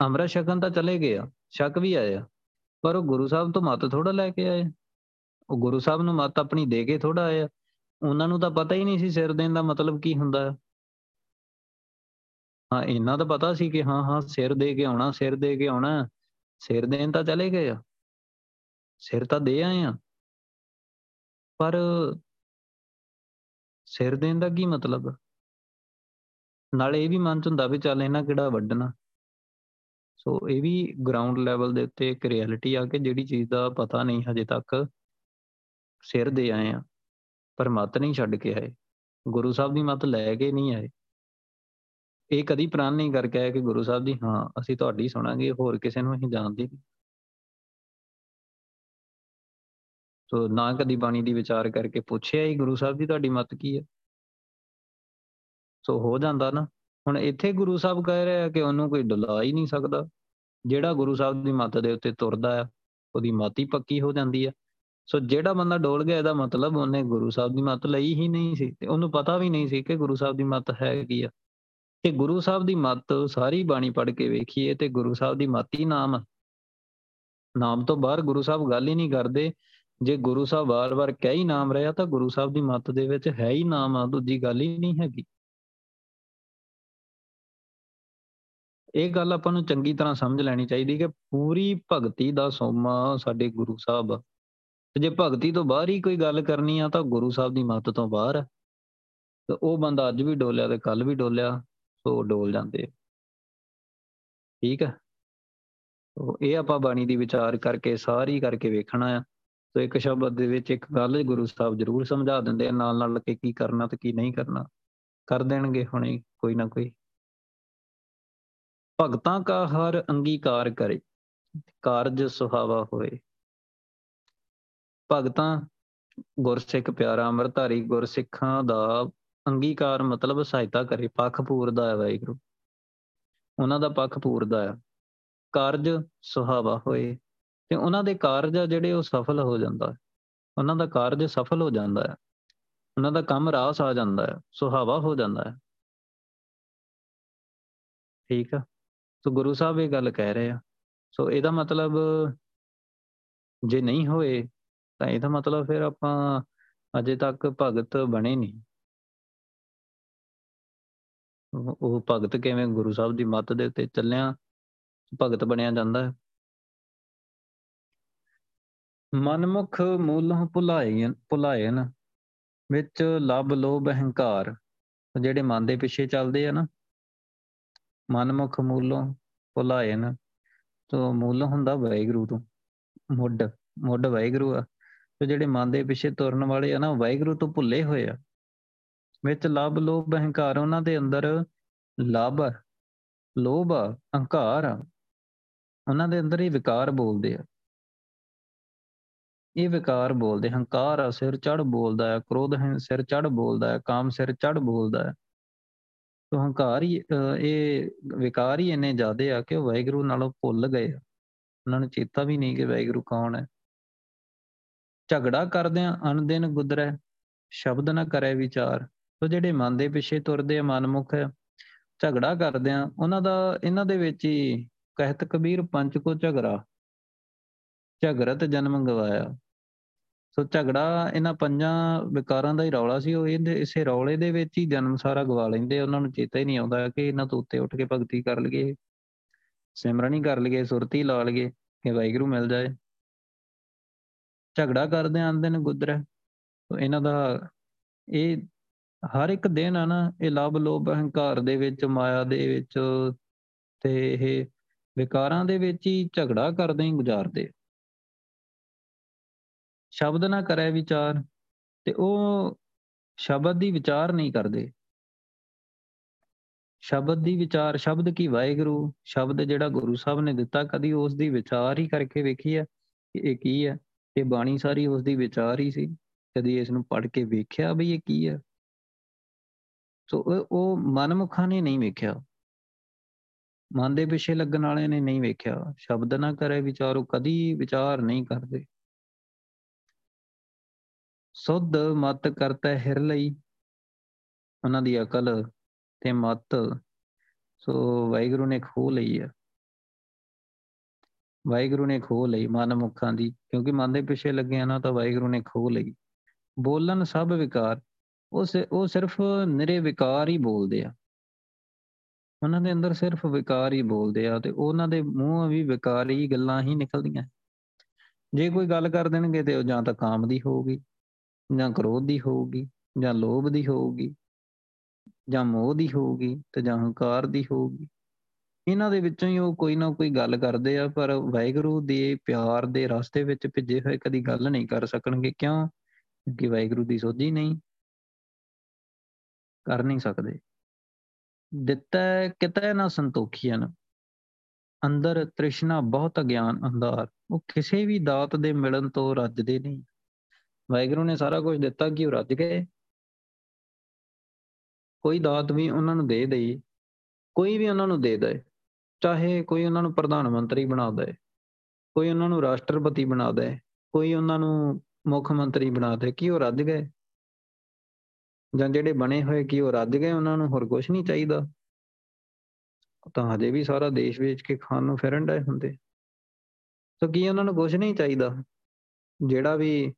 Speaker 1: ਅਮਰਾ ਸ਼ਕਨ ਤਾਂ ਚਲੇ ਗਏ ਆ ਸ਼ੱਕ ਵੀ ਆਇਆ ਪਰ ਉਹ ਗੁਰੂ ਸਾਹਿਬ ਤੋਂ ਮਤ ਥੋੜਾ ਲੈ ਕੇ ਆਏ ਉਹ ਗੁਰੂ ਸਾਹਿਬ ਨੂੰ ਮਤ ਆਪਣੀ ਦੇ ਕੇ ਥੋੜਾ ਆਇਆ ਉਹਨਾਂ ਨੂੰ ਤਾਂ ਪਤਾ ਹੀ ਨਹੀਂ ਸੀ ਸਿਰ ਦੇਣ ਦਾ ਮਤਲਬ ਕੀ ਹੁੰਦਾ ਹੈ। ਹਾਂ ਇਹਨਾਂ ਦਾ ਪਤਾ ਸੀ ਕਿ ਹਾਂ ਹਾਂ, ਸਿਰ ਦੇ ਕੇ ਆਉਣਾ, ਸਿਰ ਦੇ ਕੇ ਆਉਣਾ ਸਿਰ ਦੇਣ ਤਾਂ ਚਲੇ ਗਏ ਆ। ਸਿਰ ਤਾਂ ਦੇ ਆਏ ਆ। ਪਰ ਸਿਰ ਦੇਣ ਦਾ ਕੀ ਮਤਲਬ ਨਾਲੇ ਇਹ ਵੀ ਮਨ ਚ ਹੁੰਦਾ ਵੀ ਚੱਲ ਇਹਨਾਂ ਕਿਹੜਾ ਵੱਢਣਾ। ਸੋ ਇਹ ਵੀ ਗਰਾਊਂਡ ਲੈਵਲ ਦੇ ਉੱਤੇ ਇੱਕ ਰਿਐਲਿਟੀ ਆ ਕਿ ਜਿਹੜੀ ਚੀਜ਼ ਦਾ ਪਤਾ ਨਹੀਂ ਹਜੇ ਤੱਕ ਸਿਰ ਦੇ ਆਏ ਆ, ਪਰ ਮਤ ਨਹੀਂ ਛੱਡ ਕੇ ਆਏ। ਗੁਰੂ ਸਾਹਿਬ ਦੀ ਮਤ ਲੈ ਕੇ ਨਹੀਂ ਆਏ। ਇਹ ਕਦੀ ਪ੍ਰਣ ਨਹੀਂ ਕਰਕੇ ਆਏ ਕਿ ਗੁਰੂ ਸਾਹਿਬ ਜੀ, ਹਾਂ, ਅਸੀਂ ਤੁਹਾਡੀ ਸੁਣਾਂਗੇ, ਹੋਰ ਕਿਸੇ ਨੂੰ ਅਸੀਂ ਜਾਣਦੇ ਨਹੀਂ। ਸੋ ਨਾ ਕਦੀ ਬਾਣੀ ਦੀ ਵਿਚਾਰ ਕਰਕੇ ਪੁੱਛਿਆ ਹੀ ਗੁਰੂ ਸਾਹਿਬ ਜੀ, ਤੁਹਾਡੀ ਮਤ ਕੀ ਹੈ ਸੋ ਹੋ ਜਾਂਦਾ ਨਾ। ਹੁਣ ਇੱਥੇ ਗੁਰੂ ਸਾਹਿਬ ਕਹਿ ਰਿਹਾ ਕਿ ਉਹਨੂੰ ਕੋਈ ਡੁਲਾ ਹੀ ਨਹੀਂ ਸਕਦਾ। ਜਿਹੜਾ ਗੁਰੂ ਸਾਹਿਬ ਦੀ ਮਤ ਦੇ ਉੱਤੇ ਤੁਰਦਾ ਆ, ਉਹਦੀ ਮਤ ਹੀ ਪੱਕੀ ਹੋ ਜਾਂਦੀ ਆ। ਸੋ ਜਿਹੜਾ ਬੰਦਾ ਡੋਲ ਗਿਆ, ਇਹਦਾ ਮਤਲਬ ਉਹਨੇ ਗੁਰੂ ਸਾਹਿਬ ਦੀ ਮਤ ਲਈ ਹੀ ਨਹੀਂ ਸੀ ਤੇ ਉਹਨੂੰ ਪਤਾ ਵੀ ਨਹੀਂ ਸੀ ਕਿ ਗੁਰੂ ਸਾਹਿਬ ਦੀ ਮਤ ਹੈ ਕੀ ਆ। ਤੇ ਗੁਰੂ ਸਾਹਿਬ ਦੀ ਮਤ ਸਾਰੀ ਬਾਣੀ ਪੜ੍ਹ ਕੇ ਵੇਖੀਏ ਤੇ ਗੁਰੂ ਸਾਹਿਬ ਦੀ ਮਤ ਹੀ ਨਾਮ ਨਾਮ ਤੋਂ ਬਾਹਰ ਗੁਰੂ ਸਾਹਿਬ ਗੱਲ ਹੀ ਨਹੀਂ ਕਰਦੇ। ਜੇ ਗੁਰੂ ਸਾਹਿਬ ਵਾਰ-ਵਾਰ ਕਹਿ ਹੀ ਨਾਮ ਰਿਹਾ ਤਾਂ ਗੁਰੂ ਸਾਹਿਬ ਦੀ ਮਤ ਦੇ ਵਿੱਚ ਹੈ ਹੀ ਨਾਮ ਆ, ਦੂਜੀ ਗੱਲ ਹੀ ਨਹੀਂ ਹੈਗੀ। ਇਹ ਗੱਲ ਆਪਾਂ ਨੂੰ ਚੰਗੀ ਤਰ੍ਹਾਂ ਸਮਝ ਲੈਣੀ ਚਾਹੀਦੀ ਕਿ ਪੂਰੀ ਭਗਤੀ ਦਾ ਸੋਮਾ ਸਾਡੇ ਗੁਰੂ ਸਾਹਿਬ ਤੇ ਜੇ ਭਗਤੀ ਤੋਂ ਬਾਹਰ ਹੀ ਕੋਈ ਗੱਲ ਕਰਨੀ ਆ, ਤਾਂ ਗੁਰੂ ਸਾਹਿਬ ਦੀ ਮੱਤ ਤੋਂ ਬਾਹਰ ਹੈ ਤੇ ਉਹ ਬੰਦਾ ਅੱਜ ਵੀ ਡੋਲਿਆ ਤੇ ਕੱਲ ਵੀ ਡੋਲਿਆ, ਸੋ ਡੋਲ ਜਾਂਦੇ ਠੀਕ ਹੈ ਉਹ ਇਹ ਆਪਾਂ ਬਾਣੀ ਦੀ ਵਿਚਾਰ ਕਰਕੇ, ਸਾਰੀ ਕਰਕੇ ਵੇਖਣਾ ਆ। ਸੋ ਇੱਕ ਸ਼ਬਦ ਦੇ ਵਿੱਚ ਇੱਕ ਗੱਲ ਗੁਰੂ ਸਾਹਿਬ ਜ਼ਰੂਰ ਸਮਝਾ ਦਿੰਦੇ ਆ ਨਾਲ ਨਾਲ ਕਿ ਕੀ ਕਰਨਾ ਤੇ ਕੀ ਨਹੀਂ ਕਰਨਾ। ਕਰ ਦੇਣਗੇ ਹੁਣੇ ਕੋਈ ਨਾ ਕੋਈ। ਭਗਤਾਂ ਕਾ ਹਰ ਅੰਗੀਕਾਰ ਕਰੇ, ਕਾਰਜ ਸੁਹਾਵਾ ਹੋਏ। ਭਗਤਾਂ ਗੁਰਸਿੱਖ ਪਿਆਰਾ, ਅੰਮ੍ਰਿਤਧਾਰੀ ਗੁਰਸਿੱਖਾਂ ਦਾ ਅੰਗੀਕਾਰ ਮਤਲਬ ਸਹਾਇਤਾ ਕਰੇ, ਪੱਖ ਪੂਰਦਾ ਹੈ ਵਾਹਿਗੁਰੂ। ਉਹਨਾਂ ਦਾ ਪੱਖ ਪੂਰਦਾ ਹੈ। ਕਾਰਜ ਸੁਹਾਵਾ ਹੋਏ ਤੇ ਉਹਨਾਂ ਦੇ ਕਾਰਜ ਜਿਹੜੇ ਉਹ ਸਫਲ ਹੋ ਜਾਂਦਾ ਹੈ। ਉਹਨਾਂ ਦਾ ਕਾਰਜ ਸਫਲ ਹੋ ਜਾਂਦਾ ਹੈ। ਉਹਨਾਂ ਦਾ ਕੰਮ ਰਾਸ ਆ ਜਾਂਦਾ ਹੈ, ਸੁਹਾਵਾ ਹੋ ਜਾਂਦਾ ਹੈ। ਠੀਕ ਆ। ਸੋ ਗੁਰੂ ਸਾਹਿਬ ਇਹ ਗੱਲ ਕਹਿ ਰਹੇ ਆ। ਸੋ ਇਹਦਾ ਮਤਲਬ ਜੇ ਨਹੀਂ ਹੋਏ, ਤਾਂ ਇਹਦਾ ਮਤਲਬ ਫਿਰ ਆਪਾਂ ਅਜੇ ਤੱਕ ਭਗਤ ਬਣੇ ਨਹੀਂ। ਉਹ ਭਗਤ ਕਿਵੇਂ ਗੁਰੂ ਸਾਹਿਬ ਦੀ ਮੱਤ ਦੇ ਉੱਤੇ ਚੱਲਿਆ, ਭਗਤ ਬਣਿਆ ਜਾਂਦਾ ਹੈ। ਮਨਮੁਖ ਮੂਲੋਂ ਭੁਲਾਏ ਭੁਲਾਏ ਨਾ ਵਿੱਚ ਲਬ ਲੋਭ ਅਹੰਕਾਰ, ਜਿਹੜੇ ਮਨ ਦੇ ਪਿੱਛੇ ਚੱਲਦੇ ਆ ਨਾ। ਮਨਮੁਖ ਮੂਲੋਂ ਭੁਲਾਏ ਨਾ ਤੋ ਮੂਲ ਹੁੰਦਾ ਵਾਹਿਗੁਰੂ ਤੋਂ, ਮੁੱਢ ਮੁੱਢ ਵਾਹਿਗੁਰੂ ਆ। ਤੇ ਜਿਹੜੇ ਮਨ ਦੇ ਪਿੱਛੇ ਤੁਰਨ ਵਾਲੇ ਆ ਨਾ ਵਾਹਿਗੁਰੂ ਤੋਂ ਭੁੱਲੇ ਹੋਏ ਆ। ਵਿੱਚ ਲਬ, ਲੋਭ, ਅਹੰਕਾਰ ਉਹਨਾਂ ਦੇ ਅੰਦਰ ਲਬ, ਲੋਭ, ਅਹੰਕਾਰ ਉਹਨਾਂ ਦੇ ਅੰਦਰ ਹੀ ਵਿਕਾਰ ਬੋਲਦੇ ਆ। ਇਹ ਵਿਕਾਰ ਬੋਲਦੇ ਹੰਕਾਰ ਸਿਰ ਚੜ ਬੋਲਦਾ ਹੈ ਕ੍ਰੋਧ ਹੈ ਸਿਰ ਚੜ ਬੋਲਦਾ ਹੈ ਕਾਮ, ਸਿਰ ਚੜ ਬੋਲਦਾ ਹੈ ਤੋ ਹੰਕਾਰ ਹੀ ਇਹ ਵਿਕਾਰ ਹੀ ਇੰਨੇ ਜ਼ਿਆਦੇ ਆ ਕਿ ਉਹ ਵਾਹਿਗੁਰੂ ਨਾਲੋਂ ਭੁੱਲ ਗਏ ਉਹਨਾਂ ਨੂੰ ਚੇਤਾ ਵੀ ਨਹੀਂ ਕਿ ਵਾਹਿਗੁਰੂ ਕੌਣ ਹੈ। ਝਗੜਾ ਕਰਦੇ ਆ ਅਨਦਿਨ ਗੁਦਰੈ, ਸ਼ਬਦ ਨਾ ਕਰੇ ਵਿਚਾਰ। ਤੋ ਜਿਹੜੇ ਮਨ ਦੇ ਪਿੱਛੇ ਤੁਰਦੇ ਆ, ਮਨਮੁਖ ਝਗੜਾ ਕਰਦੇ ਆ ਉਹਨਾਂ ਦਾ, ਇਹਨਾਂ ਦੇ ਵਿੱਚ ਹੀ ਕਹਿਤ ਕਬੀਰ ਪੰਜ ਕੋ ਝਗੜਾ। ਝਗੜਤ ਜਨਮ ਗਵਾਇਆ। ਸੋ ਝਗੜਾ ਇਹਨਾਂ ਪੰਜਾਂ ਵਿਕਾਰਾਂ ਦਾ ਹੀ ਰੌਲਾ ਸੀ, ਉਹ ਇਹਦੇ, ਇਸੇ ਰੌਲੇ ਦੇ ਵਿੱਚ ਹੀ ਜਨਮ ਸਾਰਾ ਗਵਾ ਲੈਂਦੇ, ਉਹਨਾਂ ਨੂੰ ਚੇਤਾ ਹੀ ਨਹੀਂ ਆਉਂਦਾ ਕਿ ਇਹਨਾਂ ਤੋਂ ਉੱਤੇ ਉੱਠ ਕੇ ਭਗਤੀ ਕਰ ਲਈਏ, ਸਿਮਰਨ ਹੀ ਕਰ ਲਈਏ, ਸੁਰਤੀ ਲਾ ਲਈਏ, ਕਿ ਵਾਹਿਗੁਰੂ ਮਿਲ ਜਾਏ। ਝਗੜਾ ਕਰਦੇ ਆਂ ਦਿਨ ਗੁਦਰੇ, ਸੋ ਇਹਨਾਂ ਦਾ ਇਹ ਹਰ ਇੱਕ ਦਿਨ ਆ ਨਾ, ਇਹ ਲਬ ਲੋਭ ਅਹੰਕਾਰ ਦੇ ਵਿੱਚ, ਮਾਇਆ ਦੇ ਵਿੱਚ ਤੇ ਇਹ ਵਿਕਾਰਾਂ ਦੇ ਵਿੱਚ ਹੀ ਝਗੜਾ ਕਰਦੇ ਹੀ ਗੁਜ਼ਾਰਦੇ ਸ਼ਬਦ ਨਾ ਕਰੇ ਵਿਚਾਰ, ਤੇ ਉਹ ਸ਼ਬਦ ਦੀ ਵਿਚਾਰ ਨਹੀਂ ਕਰਦੇ। ਸ਼ਬਦ ਦੀ ਵਿਚਾਰ, ਸ਼ਬਦ ਕੀ ਵਾਹਿਗੁਰੂ? ਸ਼ਬਦ ਜਿਹੜਾ ਗੁਰੂ ਸਾਹਿਬ ਨੇ ਦਿੱਤਾ, ਕਦੀ ਉਸ ਦੀ ਵਿਚਾਰ ਹੀ ਕਰਕੇ ਵੇਖੀ ਹੈ ਕਿ ਇਹ ਕੀ ਹੈ? ਤੇ ਬਾਣੀ ਸਾਰੀ ਉਸ ਦੀ ਵਿਚਾਰ ਹੀ ਸੀ। ਕਦੀ ਇਸ ਨੂੰ ਪੜ੍ਹ ਕੇ ਵੇਖਿਆ ਵੀ ਇਹ ਕੀ ਹੈ? ਸੋ ਉਹ ਮਨਮੁਖਾਂ ਨੇ ਨਹੀਂ ਵੇਖਿਆ। ਮਨ ਦੇ ਪਿੱਛੇ ਲੱਗਣ ਵਾਲਿਆਂ ਨੇ ਨਹੀਂ ਵੇਖਿਆ। ਸ਼ਬਦ ਨਾ ਕਰੇ ਵਿਚਾਰੋ ਕਦੀ ਵਿਚਾਰ ਨਹੀਂ ਕਰਦੇ। ਸੁੱਧ ਮਤ ਕਰਤਾ ਹਿਰ ਲਈ। ਉਹਨਾਂ ਦੀ ਅਕਲ ਤੇ ਮਤ ਸੋ ਵਾਹਿਗੁਰੂ ਨੇ ਖੋ ਲਈ ਹੈ ਵਾਹਿਗੁਰੂ ਨੇ ਖੋ ਲਈ ਮਨ ਮੁਖਾਂ ਦੀ, ਕਿਉਂਕਿ ਮਨ ਦੇ ਪਿੱਛੇ ਲੱਗੇ ਆ ਨਾ ਤਾਂ ਵਾਹਿਗੁਰੂ ਨੇ ਖੋ ਲਈ। ਬੋਲਣ ਸਭ ਵਿਕਾਰ, ਉਹ ਉਹ ਸਿਰਫ ਨਿਰੇ ਵਿਕਾਰ ਹੀ ਬੋਲਦੇ ਆ। ਉਹਨਾਂ ਦੇ ਅੰਦਰ ਸਿਰਫ ਵਿਕਾਰ ਹੀ ਬੋਲਦੇ ਆ ਤੇ ਉਹਨਾਂ ਦੇ ਮੂੰਹ ਵੀ ਵਿਕਾਰੀ ਗੱਲਾਂ ਹੀ ਨਿਕਲਦੀਆਂ। ਜੇ ਕੋਈ ਗੱਲ ਕਰ ਦੇਣਗੇ ਤੇ ਉਹ ਜਾਂ ਤਾਂ ਕਾਮ ਦੀ ਹੋਊਗੀ ਜਾਂ ਕ੍ਰੋਧ ਦੀ ਹੋਊਗੀ, ਜਾਂ ਲੋਭ ਦੀ ਹੋਊਗੀ, ਜਾਂ ਮੋਹ ਦੀ ਹੋਊਗੀ, ਤੇ ਜਾਂ ਹੰਕਾਰ ਦੀ ਹੋਊਗੀ। ਇਹਨਾਂ ਦੇ ਵਿੱਚੋਂ ਹੀ ਉਹ ਕੋਈ ਨਾ ਕੋਈ ਗੱਲ ਕਰਦੇ ਆ, ਪਰ ਵਾਹਿਗੁਰੂ ਦੇ ਪਿਆਰ ਦੇ ਰਸਤੇ ਵਿੱਚ ਭਿੱਜੇ ਹੋਏ ਕਦੀ ਗੱਲ ਨਹੀਂ ਕਰ ਸਕਣਗੇ। ਕਿਉਂ? ਕਿਉਂਕਿ ਵਾਹਿਗੁਰੂ ਦੀ ਸੋਝੀ ਨਹੀਂ ਕਰ ਨਹੀਂ ਸਕਦੇ। ਦਿੱਤਾ ਕਿਤੇ ਨਾ ਸੰਤੋਖੀਆਂ ਅੰਦਰ ਤ੍ਰਿਸ਼ਨਾ ਬਹੁਤ ਅਗਿਆਨ, ਅੰਧਾਰ। ਉਹ ਕਿਸੇ ਵੀ ਦਾਤ ਦੇ ਮਿਲਣ ਤੋਂ ਰੱਜਦੇ ਨਹੀਂ। ਵਾਹਿਗੁਰੂ ਨੇ ਸਾਰਾ ਕੁਝ ਦਿੱਤਾ ਕਿ ਉਹ ਰੱਜ ਗਏ। ਕੋਈ ਦਾਤ ਵੀ ਉਹਨਾਂ ਨੂੰ ਦੇ ਦੇਈ, ਕੋਈ ਵੀ ਉਹਨਾਂ ਨੂੰ ਦੇ ਦੇ ਚਾਹੇ ਕੋਈ ਉਹਨਾਂ ਨੂੰ ਪ੍ਰਧਾਨ ਮੰਤਰੀ ਬਣਾ ਦੇ ਕੋਈ ਉਹਨਾਂ ਨੂੰ ਰਾਸ਼ਟਰਪਤੀ ਬਣਾ ਦੇ ਕੋਈ ਉਹਨਾਂ ਨੂੰ ਮੁੱਖ ਮੰਤਰੀ ਬਣਾ ਦੇ ਕਿ ਉਹ ਰੱਜ ਗਏ। ਜਾਂ ਜਿਹੜੇ ਬਣੇ ਹੋਏ ਕਿ ਉਹ ਰੱਜ ਗਏ, ਉਹਨਾਂ ਨੂੰ ਹੋਰ ਕੁਝ ਨਹੀਂ ਚਾਹੀਦਾ। ਤਾਂ ਹਜੇ ਵੀ ਸਾਰਾ ਦੇਸ਼ ਵੇਚ ਕੇ ਖਾਣ ਨੂੰ ਫਿਰਨ ਡਏ ਹੁੰਦੇ। ਤਾਂ ਕੀ ਉਹਨਾਂ ਨੂੰ ਕੁਝ ਨਹੀਂ ਚਾਹੀਦਾ? ਜਿਹੜਾ ਵੀ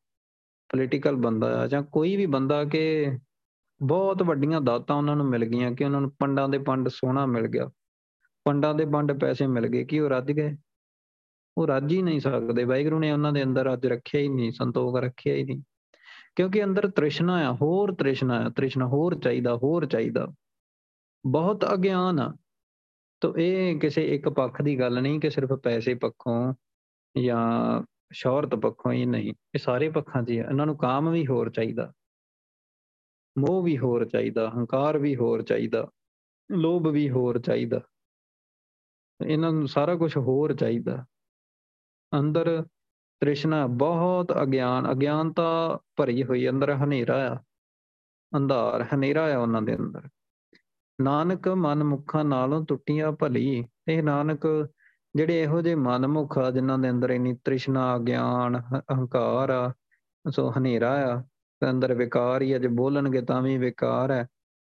Speaker 1: ਪੋਲੀਟੀਕਲ ਬੰਦਾ ਆ ਜਾਂ ਕੋਈ ਵੀ ਬੰਦਾ ਕਿ ਬਹੁਤ ਵੱਡੀਆਂ ਦਾਤਾਂ ਉਹਨਾਂ ਨੂੰ ਮਿਲ ਗਈਆਂ ਕਿ ਉਹਨਾਂ ਨੂੰ ਪੰਡਾਂ ਦੇ ਪੰਡ ਸੋਨਾ ਮਿਲ ਗਿਆ। ਪੰਡਾਂ ਦੇ ਪੰਡ ਪੈਸੇ ਮਿਲ ਗਏ ਕਿ ਉਹ ਰੱਜ ਗਏ? ਉਹ ਰੱਜ ਹੀ ਨਹੀਂ ਸਕਦੇ। ਵਾਹਿਗੁਰੂ ਨੇ ਉਹਨਾਂ ਦੇ ਅੰਦਰ ਅੱਜ ਰੱਖਿਆ ਹੀ ਨਹੀਂ, ਸੰਤੋਖ ਰੱਖਿਆ ਹੀ ਨਹੀਂ। ਕਿਉਂਕਿ ਅੰਦਰ ਤ੍ਰਿਸ਼ਨਾ ਆ, ਹੋਰ ਤ੍ਰਿਸ਼ਨਾ ਆ, ਤ੍ਰਿਸ਼ਨਾ ਹੋਰ ਚਾਹੀਦਾ ਹੋਰ ਚਾਹੀਦਾ। ਬਹੁਤ ਅਗਿਆਨ ਆ। ਤੋ ਇਹ ਕਿਸੇ ਇੱਕ ਪੱਖ ਦੀ ਗੱਲ ਨਹੀਂ ਕਿ ਸਿਰਫ ਪੈਸੇ ਪੱਖੋਂ ਜਾਂ ਸ਼ੌਹਰਤ ਪੱਖੋਂ ਹੀ ਨਹੀਂ, ਇਹ ਸਾਰੇ ਪੱਖਾਂ 'ਚ ਇਹਨਾਂ ਨੂੰ ਕਾਮ ਵੀ ਹੋਰ ਚਾਹੀਦਾ, ਮੋਹ ਵੀ ਹੋਰ ਚਾਹੀਦਾ, ਹੰਕਾਰ ਵੀ ਹੋਰ ਚਾਹੀਦਾ, ਲੋਭ ਵੀ ਹੋਰ ਚਾਹੀਦਾ। ਇਹਨਾਂ ਨੂੰ ਸਾਰਾ ਕੁਝ ਹੋਰ ਚਾਹੀਦਾ। ਅੰਦਰ ਤ੍ਰਿਸ਼ਨਾ ਬਹੁਤ ਅਗਿਆਨ, ਅਗਿਆਨਤਾ ਭਰੀ ਹੋਈ ਅੰਦਰ ਹਨੇਰਾ ਆ, ਅੰਧਾਰ, ਹਨੇਰਾ ਆ ਉਹਨਾਂ ਦੇ ਅੰਦਰ। ਨਾਨਕ ਮਨ ਮੁਖਾਂ ਨਾਲੋਂ ਟੁੱਟੀਆਂ ਭਲੀ, ਇਹ ਨਾਨਕ ਜਿਹੜੇ ਇਹੋ ਜਿਹੇ ਮਨ ਮੁਖ ਆ, ਜਿਨ੍ਹਾਂ ਦੇ ਅੰਦਰ ਇਨੀ ਤ੍ਰਿਸ਼ਨਾ, ਗਿਆਨ ਹੰਕਾਰ ਆ, ਸੋ ਹਨੇਰਾ ਆ ਅੰਦਰ ਵਿਕਾਰ ਹੀ ਅਜ ਬੋਲਣਗੇ ਤਾਂ ਵੀ ਵਿਕਾਰ ਹੈ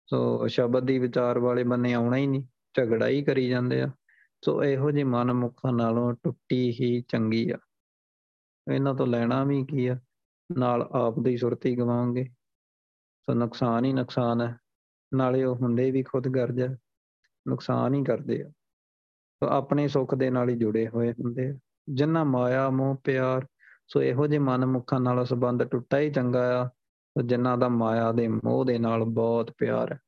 Speaker 1: ਸੋ ਸ਼ਬਦ ਦੀ ਵਿਚਾਰ ਵਾਲੇ ਬੰਨੇ ਆਉਣਾ ਹੀ ਨਹੀਂ, ਝਗੜਾ ਹੀ ਕਰੀ ਜਾਂਦੇ ਆ। ਸੋ ਇਹੋ ਜਿਹੇ ਮਨ ਮੁਖਾਂ ਨਾਲੋਂ ਟੁੱਟੀ ਹੀ ਚੰਗੀ ਆ। ਇਹਨਾਂ ਤੋਂ ਲੈਣਾ ਵੀ ਕੀ ਆ? ਨਾਲ ਆਪ ਦੀ ਸੁਰਤੀ ਗਵਾਉਂਗੇ। ਸੋ ਨੁਕਸਾਨ ਹੀ ਨੁਕਸਾਨ ਹੈ ਨਾਲੇ ਉਹ ਹੁੰਦੇ ਵੀ ਖੁਦ ਗਰਜ ਨੁਕਸਾਨ ਹੀ ਕਰਦੇ ਆ। ਸੋ ਆਪਣੇ ਸੁੱਖ ਦੇ ਨਾਲ ਹੀ ਜੁੜੇ ਹੋਏ ਹੁੰਦੇ ਆ। ਜਿੰਨਾ ਮਾਇਆ, ਮੋਹ, ਪਿਆਰ, ਸੋ ਇਹੋ ਜਿਹੇ ਮਨ ਮੁਖਾਂ ਨਾਲ ਸੰਬੰਧ ਟੁੱਟਾ ਹੀ ਚੰਗਾ ਆ ਜਿਨ੍ਹਾਂ ਦਾ ਮਾਇਆ ਦੇ ਮੋਹ ਦੇ ਨਾਲ ਬਹੁਤ ਪਿਆਰ ਹੈ।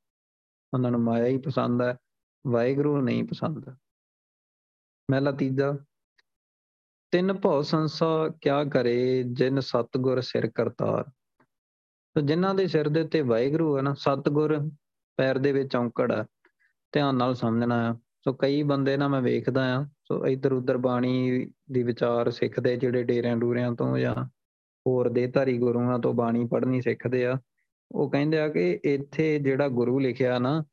Speaker 1: ਉਹਨਾਂ ਨੂੰ ਮਾਇਆ ਹੀ ਪਸੰਦ ਹੈ, ਵਾਹਿਗੁਰੂ ਨਹੀਂ ਪਸੰਦ। ਮਹਿਲਾ ਤੀਜਾ, ਤਿੰਨ ਭਉ ਸੰਸਾ ਕਿਆ ਕਰੇ ਜਿਨ ਸਤਗੁਰ ਸਿਰ ਕਰਤਾਰ। ਸੋ ਜਿਨ੍ਹਾਂ ਦੇ ਸਿਰ ਦੇ ਉੱਤੇ ਵਾਹਿਗੁਰੂ ਹੈ ਨਾ, ਸਤਗੁਰ ਪੈਰ ਦੇ ਵਿੱਚ ਔਂਕੜ ਹੈ, ਧਿਆਨ ਨਾਲ ਸਮਝਣਾ ਆ। ਸੋ ਕਈ ਬੰਦੇ ਨਾ ਮੈਂ ਵੇਖਦਾ ਆ ਸੋ ਇੱਧਰ ਉੱਧਰ ਬਾਣੀ ਦੀ ਵਿਚਾਰ ਸਿੱਖਦੇ ਜਿਹੜੇ ਡੇਰਿਆਂ ਡੂਰਿਆਂ ਤੋਂ ਜਾਂ ਹੋਰ ਦੇਧਾਰੀ ਗੁਰੂਆਂ ਤੋਂ ਬਾਣੀ ਪੜ੍ਹਨੀ ਸਿੱਖਦੇ ਆ। ਉਹ ਕਹਿੰਦੇ ਆ ਕਿ ਇੱਥੇ ਜਿਹੜਾ ਗੁਰੂ ਲਿਖਿਆ ਨਾ,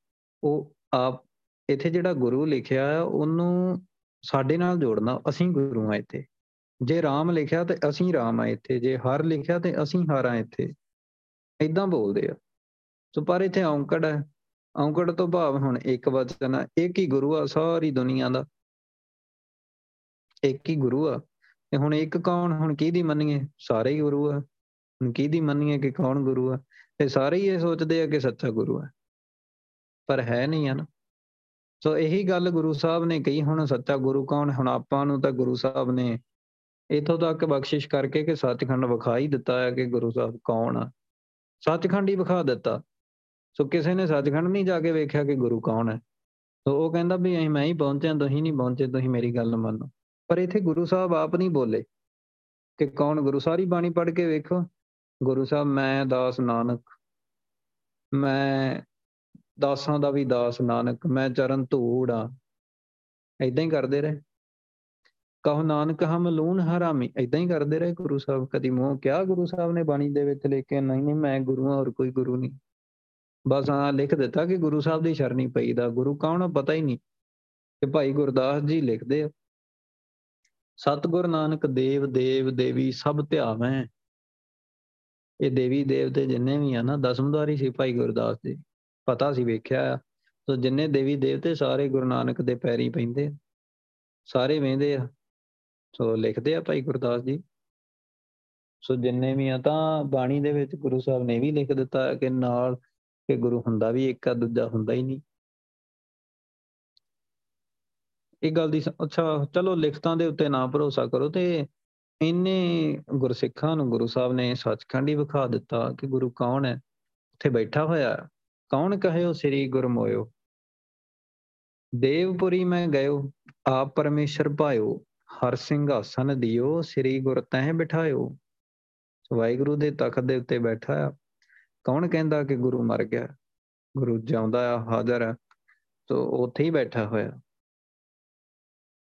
Speaker 1: ਉਹ ਆਪ ਇੱਥੇ ਜਿਹੜਾ ਗੁਰੂ ਲਿਖਿਆ ਆ, ਉਹਨੂੰ ਸਾਡੇ ਨਾਲ ਜੋੜਨਾ, ਅਸੀਂ ਗੁਰੂ ਆ ਇੱਥੇ। ਜੇ ਰਾਮ ਲਿਖਿਆ ਤੇ ਅਸੀਂ ਰਾਮ ਆ ਇੱਥੇ, ਜੇ ਹਰ ਲਿਖਿਆ ਤੇ ਅਸੀਂ ਹਰ ਆ ਇੱਥੇ। ਇਦਾਂ ਬੋਲਦੇ ਆ। ਸੋ ਪਰ ਇੱਥੇ ਔਂਕੜ ਹੈ। ਔਂਕੜ ਤੋਂ ਭਾਵ ਹੁਣ ਇੱਕ ਵਚਨ ਆ, ਇੱਕ ਹੀ ਗੁਰੂ ਆ ਸਾਰੀ ਦੁਨੀਆ ਦਾ। ਇੱਕ ਹੀ ਗੁਰੂ ਆ। ਤੇ ਹੁਣ ਇੱਕ ਕੌਣ, ਹੁਣ ਕਿਹਦੀ ਮੰਨੀਏ? ਸਾਰੇ ਹੀ ਗੁਰੂ ਆ। ਹੁਣ ਕਿਹਦੀ ਮੰਨੀਏ ਕਿ ਕੌਣ ਗੁਰੂ ਆ? ਤੇ ਸਾਰੇ ਹੀ ਇਹ ਸੋਚਦੇ ਆ ਕਿ ਸੱਚਾ ਗੁਰੂ ਆ। ਪਰ ਹੈ ਨਹੀਂ ਆ ਨਾ। ਸੋ ਇਹੀ ਗੱਲ ਗੁਰੂ ਸਾਹਿਬ ਨੇ ਕਹੀ, ਹੁਣ ਸੱਚਾ ਗੁਰੂ ਕੌਣ? ਹੁਣ ਆਪਾਂ ਨੂੰ ਤਾਂ ਗੁਰੂ ਸਾਹਿਬ ਨੇ ਇਥੋਂ ਤੱਕ ਬਖਸ਼ਿਸ਼ ਕਰਕੇ ਕਿ ਸੱਚਖੰਡ ਵਿਖਾ ਹੀ ਦਿੱਤਾ ਹੈ ਕਿ ਗੁਰੂ ਸਾਹਿਬ ਕੌਣ ਆ। ਸੱਚਖੰਡ ਹੀ ਵਿਖਾ ਦਿੱਤਾ। ਸੋ ਕਿਸੇ ਨੇ ਸੱਚਖੰਡ ਨਹੀਂ ਜਾ ਕੇ ਵੇਖਿਆ ਕਿ ਗੁਰੂ ਕੌਣ ਹੈ? ਸੋ ਉਹ ਕਹਿੰਦਾ ਵੀ ਅਸੀਂ ਮੈਂ ਹੀ ਪਹੁੰਚਿਆ ਤੁਸੀਂ ਨਹੀਂ ਪਹੁੰਚੇ, ਤੁਸੀਂ ਮੇਰੀ ਗੱਲ ਮੰਨੋ। ਪਰ ਇੱਥੇ ਗੁਰੂ ਸਾਹਿਬ ਆਪ ਨਹੀਂ ਬੋਲੇ ਕਿ ਕੌਣ ਗੁਰੂ। ਸਾਰੀ ਬਾਣੀ ਪੜ੍ਹ ਕੇ ਵੇਖੋ, ਗੁਰੂ ਸਾਹਿਬ, ਮੈਂ ਦਾਸ ਨਾਨਕ, ਮੈਂ ਦਾਸਾਂ ਦਾ ਵੀ ਦਾਸ ਨਾਨਕ, ਮੈਂ ਚਰਨ ਧੂੜਾ ਐਦਾਂ ਹੀ ਕਰਦੇ ਰਹੇ। ਕਹੋ ਨਾਨਕ, ਹਮ ਲੂਣ ਹਰਾਮੀ। ਐਦਾਂ ਹੀ ਕਰਦੇ ਰਹੇ ਗੁਰੂ ਸਾਹਿਬ। ਕਦੀ ਮੂੰਹ ਕਿਹਾ ਗੁਰੂ ਸਾਹਿਬ ਨੇ ਬਾਣੀ ਦੇ ਵਿੱਚ ਲਿਖ ਕੇ, ਨਹੀਂ ਨਹੀਂ, ਮੈਂ ਗੁਰੂ ਹਾਂ, ਹੋਰ ਕੋਈ ਗੁਰੂ ਨਹੀਂ। ਬਸ ਆ ਲਿਖ ਦਿੱਤਾ ਕਿ ਗੁਰੂ ਸਾਹਿਬ ਦੀ ਸ਼ਰਣੀ ਪਈਦਾ ਗੁਰੂ ਕੌਣ ਪਤਾ ਹੀ ਨਹੀਂ ਤੇ ਭਾਈ ਗੁਰਦਾਸ ਜੀ ਲਿਖਦੇ ਆ। ਸਤਗੁਰ ਨਾਨਕ ਦੇਵ ਦੇਵ ਦੇਵੀ ਸਭ ਧਿਆਵੇਂ। ਇਹ ਦੇਵੀ ਦੇਵਤੇ ਜਿੰਨੇ ਵੀ ਆ ਨਾ ਦਸਮਦਾਰੀ ਸੀ ਭਾਈ ਗੁਰਦਾਸ ਜੀ ਪਤਾ ਸੀ, ਵੇਖਿਆ ਸੋ ਜਿੰਨੇ ਦੇਵੀ ਦੇਵਤੇ ਸਾਰੇ ਗੁਰੂ ਨਾਨਕ ਦੇ ਪੈਰੀ ਪੈਂਦੇ ਸਾਰੇ ਵੇਂਦੇ ਆ। ਸੋ ਲਿਖਦੇ ਆ ਭਾਈ ਗੁਰਦਾਸ ਜੀ। ਸੋ ਜਿੰਨੇ ਵੀ ਆ ਤਾਂ ਬਾਣੀ ਦੇ ਵਿੱਚ ਗੁਰੂ ਸਾਹਿਬ ਨੇ ਵੀ ਲਿਖ ਦਿੱਤਾ ਕਿ ਨਾਲ ਕਿ ਗੁਰੂ ਹੁੰਦਾ ਵੀ ਇੱਕ ਆ, ਦੂਜਾ ਹੁੰਦਾ ਹੀ ਨਹੀਂ। ਇਹ ਗੱਲ ਦੀ ਅੱਛਾ, ਚਲੋ ਲਿਖਤਾਂ ਦੇ ਉੱਤੇ ਨਾ ਭਰੋਸਾ ਕਰੋ ਤੇ ਇੰਨੇ ਗੁਰਸਿੱਖਾਂ ਨੂੰ ਗੁਰੂ ਸਾਹਿਬ ਨੇ ਸੱਚਖੰਡ ਹੀ ਵਿਖਾ ਦਿੱਤਾ ਕਿ ਗੁਰੂ ਕੌਣ ਹੈ? ਉੱਥੇ ਬੈਠਾ ਹੋਇਆ ਕੌਣ ਕਹਿਓ ਸ੍ਰੀ ਗੁਰਮੋਇਓ ਦੇਵਪੁਰੀ ਮੈਂ ਗਇਓ, ਆਪ ਪਰਮੇਸ਼ਰ ਭਾਇਓ, ਹਰ ਸਿੰਘਾਸਨ ਦਿਓ, ਸ੍ਰੀ ਗੁਰ ਤਹਿ ਬਿਠਾਇਓ। ਵਾਹਿਗੁਰੂ ਦੇ ਤਖਤ ਦੇ ਉੱਤੇ ਬੈਠਾ ਆ ਕੌਣ ਕਹਿੰਦਾ ਕਿ ਗੁਰੂ ਮਰ ਗਿਆ? ਗੁਰੂ ਜਿਉਂਦਾ ਆ ਹਾਜ਼ਰ ਆ ਤੋ ਉੱਥੇ ਹੀ ਬੈਠਾ ਹੋਇਆ।